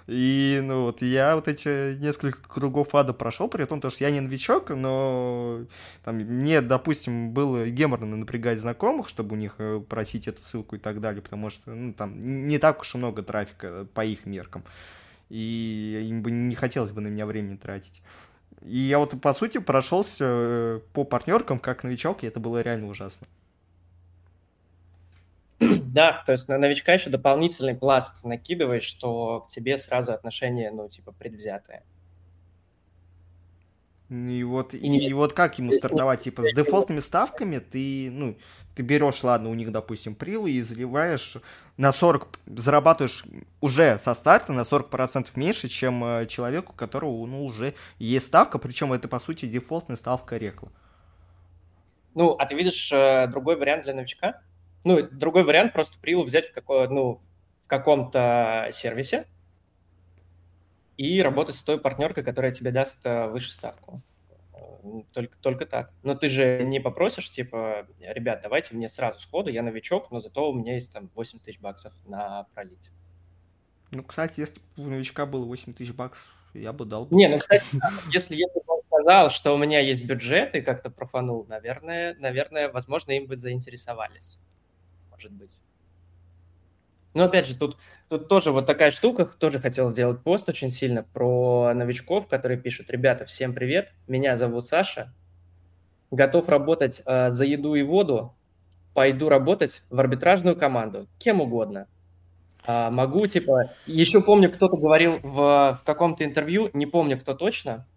И, ну, вот я вот эти несколько кругов ада прошел, при том, что я не новичок, но там, мне, допустим, было геморно напрягать знакомых, чтобы у них э, просить эту ссылку и так далее, потому что, ну, там не так уж и много трафика по их меркам. И им бы не хотелось бы на меня времени тратить. И я вот, по сути, прошелся э, по партнеркам как новичок, и это было реально ужасно. Да, то есть на новичка еще дополнительный пласт накидываешь, что к тебе сразу отношения, ну, типа, предвзятые. И вот, и, и вот как ему стартовать, типа, с дефолтными ставками ты, ну, ты берешь, ладно, у них, допустим, прилы и заливаешь на 40, зарабатываешь уже со старта на 40% меньше, чем э, человеку, у которого, ну, уже есть ставка, причем это, по сути, дефолтная ставка рекла. Ну, а ты видишь э, другой вариант для новичка? Ну, другой вариант просто прилу взять в, какой, ну, в каком-то сервисе, и работать с той партнеркой, которая тебе даст э, выше ставку. Только, только так. Но ты же не попросишь, типа, ребят, давайте мне сразу сходу, я новичок, но зато у меня есть там 8 тысяч баксов на пролить. Ну, кстати, если бы у новичка было 8 тысяч баксов, я бы дал. Не, ну, кстати, если я бы сказал, что у меня есть бюджет и как-то профанул, наверное, наверное, возможно, им бы заинтересовались. Может быть. Но опять же, тут, тут тоже вот такая штука, тоже хотел сделать пост очень сильно про новичков, которые пишут, ребята, всем привет, меня зовут Саша, готов работать э, за еду и воду, пойду работать в арбитражную команду, кем угодно. А, могу, типа, еще помню, кто-то говорил в, в каком-то интервью, не помню, кто точно,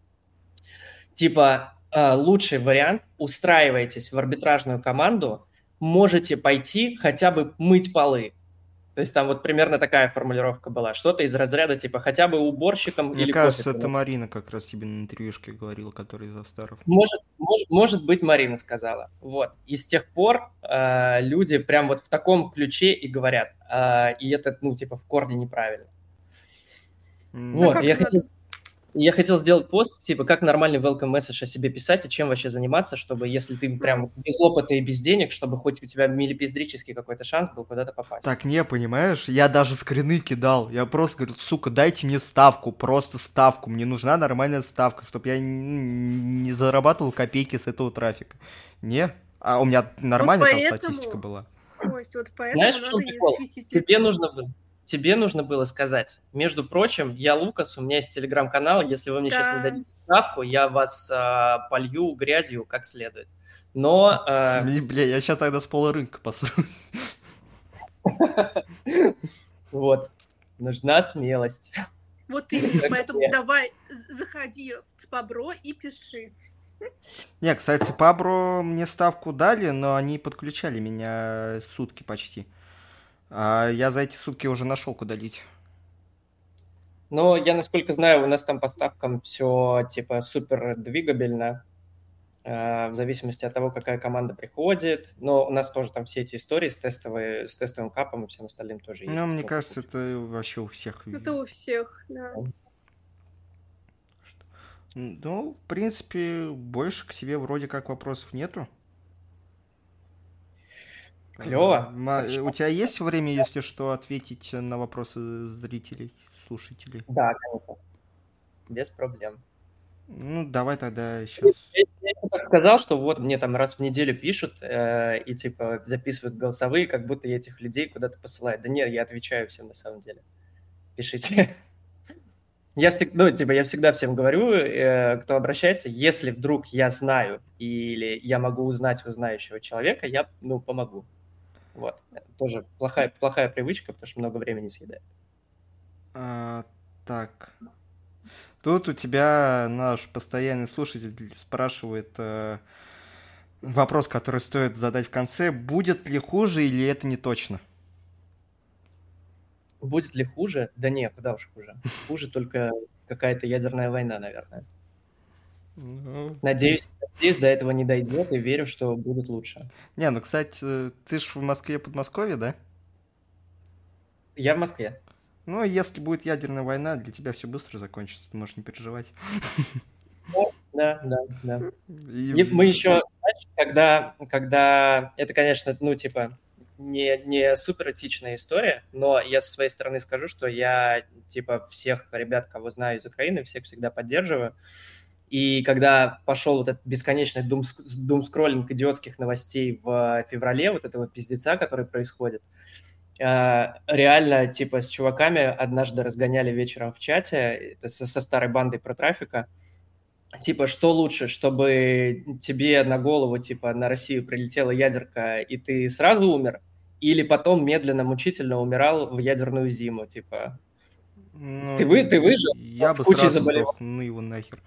типа, э, лучший вариант, устраивайтесь в арбитражную команду, можете пойти хотя бы мыть полы, то есть там вот примерно такая формулировка была. Что-то из разряда типа хотя бы уборщиком Мне или кажется, это Марина как раз тебе на интервьюшке говорила, который из Австаров. Может, может, может быть, Марина сказала. Вот. И с тех пор э, люди прям вот в таком ключе и говорят. Э, и это, ну, типа, в корне неправильно. Mm. Вот, а я хотел... Я хотел сделать пост, типа, как нормальный welcome message о себе писать и чем вообще заниматься, чтобы, если ты прям без опыта и без денег, чтобы хоть у тебя милипиздрический какой-то шанс был куда-то попасть. Так, не, понимаешь, я даже скрины кидал. Я просто говорю, сука, дайте мне ставку, просто ставку. Мне нужна нормальная ставка, чтобы я не зарабатывал копейки с этого трафика. Не? А у меня нормальная вот поэтому... там статистика была. Кость, вот поэтому Знаешь, надо Тебе нужно было тебе нужно было сказать. Между прочим, я Лукас, у меня есть телеграм-канал, если вы мне да. сейчас не дадите справку, я вас а, полью грязью как следует. Но... А... Бля, я сейчас тогда с пола рынка посрусь. Вот. Нужна смелость. Вот именно, поэтому давай заходи в Пабро и пиши. Не, кстати, Пабро мне ставку дали, но они подключали меня сутки почти. А я за эти сутки уже нашел, куда лить. Но я, насколько знаю, у нас там по ставкам все типа супер двигабельно, э, в зависимости от того, какая команда приходит. Но у нас тоже там все эти истории с, тестовой, с тестовым капом и всем остальным тоже есть. Ну, мне кажется, это вообще у всех. Это у всех, да. Ну, в принципе, больше к себе вроде как вопросов нету. Клево. Ма- у тебя есть время, если что, ответить на вопросы зрителей, слушателей? Да, конечно. Без проблем. Ну, давай тогда сейчас. Я, я так сказал, что вот мне там раз в неделю пишут э, и типа записывают голосовые, как будто я этих людей куда-то посылаю. Да нет, я отвечаю всем на самом деле. Пишите. Я, ну, типа, я всегда всем говорю, э, кто обращается, если вдруг я знаю или я могу узнать у знающего человека, я, ну, помогу. Вот. Это тоже плохая, плохая привычка, потому что много времени съедает. А, так. Тут у тебя наш постоянный слушатель спрашивает э, вопрос, который стоит задать в конце. Будет ли хуже или это не точно? Будет ли хуже? Да не, куда уж хуже. Хуже только какая-то ядерная война, наверное. Ну... Надеюсь, надеюсь, до этого не дойдет и верю, что будет лучше. Не, ну, кстати, ты ж в Москве, Подмосковье, да? Я в Москве. Ну, если будет ядерная война, для тебя все быстро закончится, ты можешь не переживать. Да, да, да. И... Мы еще, знаешь, когда, когда это, конечно, ну, типа, не, не супер этичная история, но я со своей стороны скажу, что я, типа, всех ребят, кого знаю из Украины, всех всегда поддерживаю. И когда пошел вот этот бесконечный дум, думскроллинг идиотских новостей в феврале, вот этого пиздеца, который происходит, э, реально, типа, с чуваками однажды разгоняли вечером в чате со, со старой бандой про трафика, типа, что лучше, чтобы тебе на голову, типа, на Россию прилетела ядерка, и ты сразу умер, или потом медленно, мучительно умирал в ядерную зиму, типа, ну, ты, вы, ты выжил, я бы сразу заболевал. сдох, ну его нахер.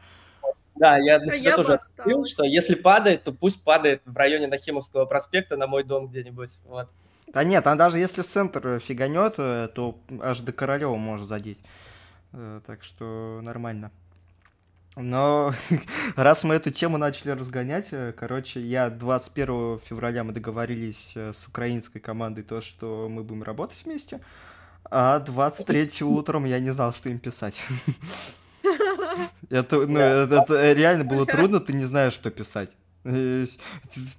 Да, я для а себя я тоже открыл, что если падает, то пусть падает в районе Нахимовского проспекта на мой дом где-нибудь, вот. Да нет, там даже если центр фиганет, э, то аж до Королева может задеть. Э, так что нормально. Но раз мы эту тему начали разгонять, э, короче, я 21 февраля мы договорились с украинской командой то, что мы будем работать вместе, а 23 утром я не знал, что им писать. Это, ну, это, это реально было трудно, ты не знаешь, что писать. Э,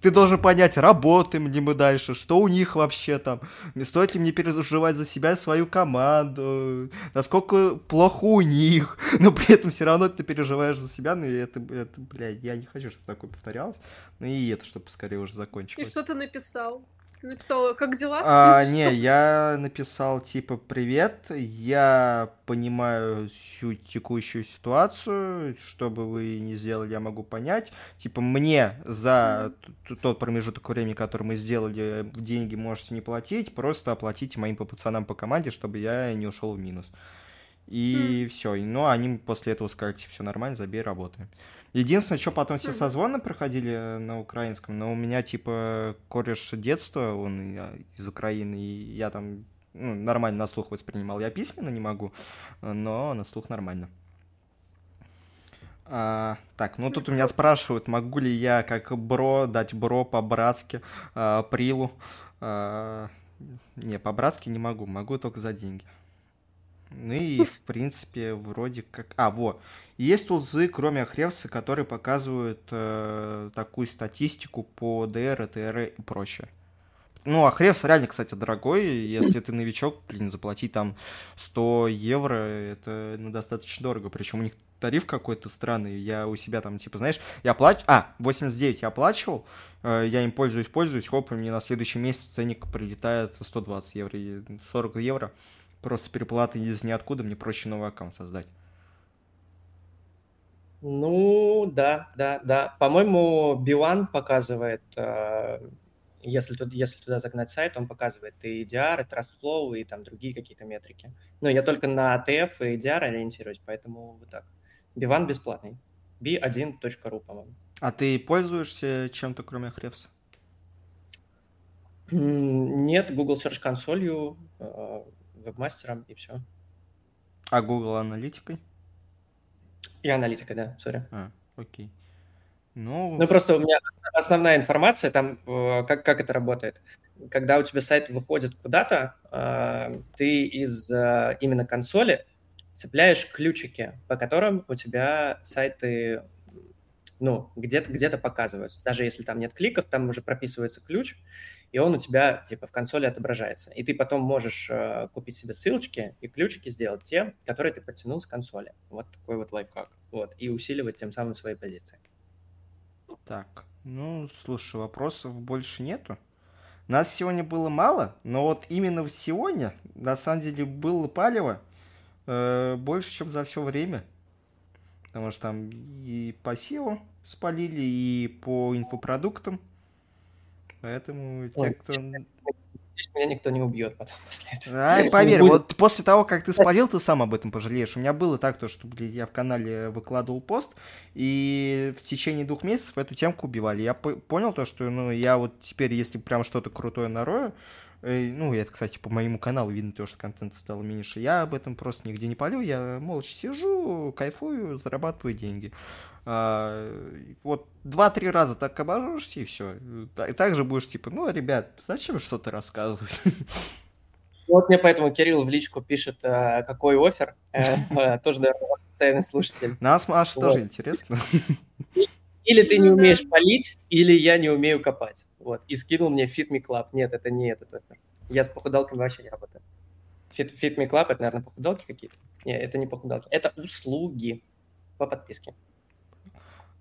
ты должен понять, работаем ли мы дальше, что у них вообще там, стоит ли мне переживать за себя и свою команду, насколько плохо у них, но при этом все равно ты переживаешь за себя, ну и это, это блядь, я не хочу, чтобы такое повторялось, ну и это, чтобы скорее уже закончилось. И что ты написал? Написал, как дела? А, не, я написал типа привет, я понимаю всю текущую ситуацию, что бы вы ни сделали, я могу понять. Типа мне за mm-hmm. тот промежуток времени, который мы сделали, деньги можете не платить, просто оплатите моим по пацанам по команде, чтобы я не ушел в минус. И mm. все. Ну, они после этого скажут, все нормально, забей, работаем. Единственное, что потом все созвоны проходили э, на украинском, но у меня, типа, кореш детства, он из Украины, и я там ну, нормально на слух воспринимал. Я письменно не могу, но на слух нормально. А, так, ну тут у меня спрашивают, могу ли я как бро дать бро по-братски а, Прилу. А, не, по-братски не могу, могу только за деньги. Ну и, в принципе, вроде как... А, вот. Есть тулзы, кроме Ахревса, которые показывают э, такую статистику по ДР, ТР и прочее. Ну, Ахревс реально, кстати, дорогой. Если ты новичок, блин, заплатить там 100 евро, это ну, достаточно дорого. Причем у них тариф какой-то странный. Я у себя там, типа, знаешь, я плачу... А, 89 я оплачивал, э, я им пользуюсь, пользуюсь, хоп, мне на следующий месяц ценник прилетает 120 евро, 40 евро. Просто переплаты из ниоткуда, мне проще новый аккаунт создать. Ну, да, да, да. По-моему, B1 показывает, э, если, тут, если туда загнать сайт, он показывает и EDR, и TrustFlow, и там другие какие-то метрики. Но я только на ATF и EDR ориентируюсь, поэтому вот так. B1 бесплатный. b1.ru, по-моему. А ты пользуешься чем-то, кроме Ahrefs? Нет, Google Search консолью, э, вебмастером и все. А Google аналитикой? И аналитика, да, сори. А, окей. Ну... ну, просто у меня основная информация, там, э, как, как это работает. Когда у тебя сайт выходит куда-то, э, ты из э, именно консоли цепляешь ключики, по которым у тебя сайты ну, где-то где показываются. Даже если там нет кликов, там уже прописывается ключ, и он у тебя типа в консоли отображается. И ты потом можешь э, купить себе ссылочки и ключики сделать те, которые ты подтянул с консоли. Вот такой вот лайфхак. Вот. И усиливать тем самым свои позиции. Так, ну, слушай, вопросов больше нету. Нас сегодня было мало, но вот именно сегодня, на самом деле, было палево э, больше, чем за все время. Потому что там и по SEO спалили, и по инфопродуктам Поэтому те, кто... меня никто не убьет потом после этого. А, поверь, вот после того, как ты спалил, ты сам об этом пожалеешь. У меня было так, то, что блин, я в канале выкладывал пост, и в течение двух месяцев эту темку убивали. Я понял то, что ну, я вот теперь, если прям что-то крутое нарою, ну, это, кстати, по моему каналу видно то, что контента стало меньше. Я об этом просто нигде не полю, я молча сижу, кайфую, зарабатываю деньги. А, вот два-три раза так обожжешься, и все. И также будешь типа, ну, ребят, зачем что-то рассказывать? Вот мне поэтому Кирилл в личку пишет, а, какой офер. Э, э, тоже, наверное, постоянный слушатель. Нас, Маш, тоже интересно. Или ты не ну умеешь полить, или я не умею копать. Вот. И скинул мне Fit Me Club. Нет, это не этот офер. Я с похудалками вообще не работаю. Fit, Fit Me Club — это, наверное, похудалки какие-то. Нет, это не похудалки. Это услуги по подписке.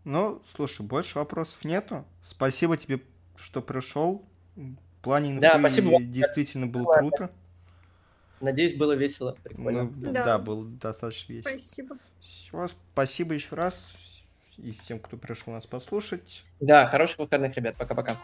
Ну, слушай, больше вопросов нету. Спасибо тебе, что пришел. Планинг да, спасибо действительно было круто. Надеюсь, было весело, прикольно. Ну, да. да, было достаточно весело. Спасибо. Все, спасибо еще раз. и всем, кто пришел нас послушать. Да, хороших выходных, ребят. Пока-пока.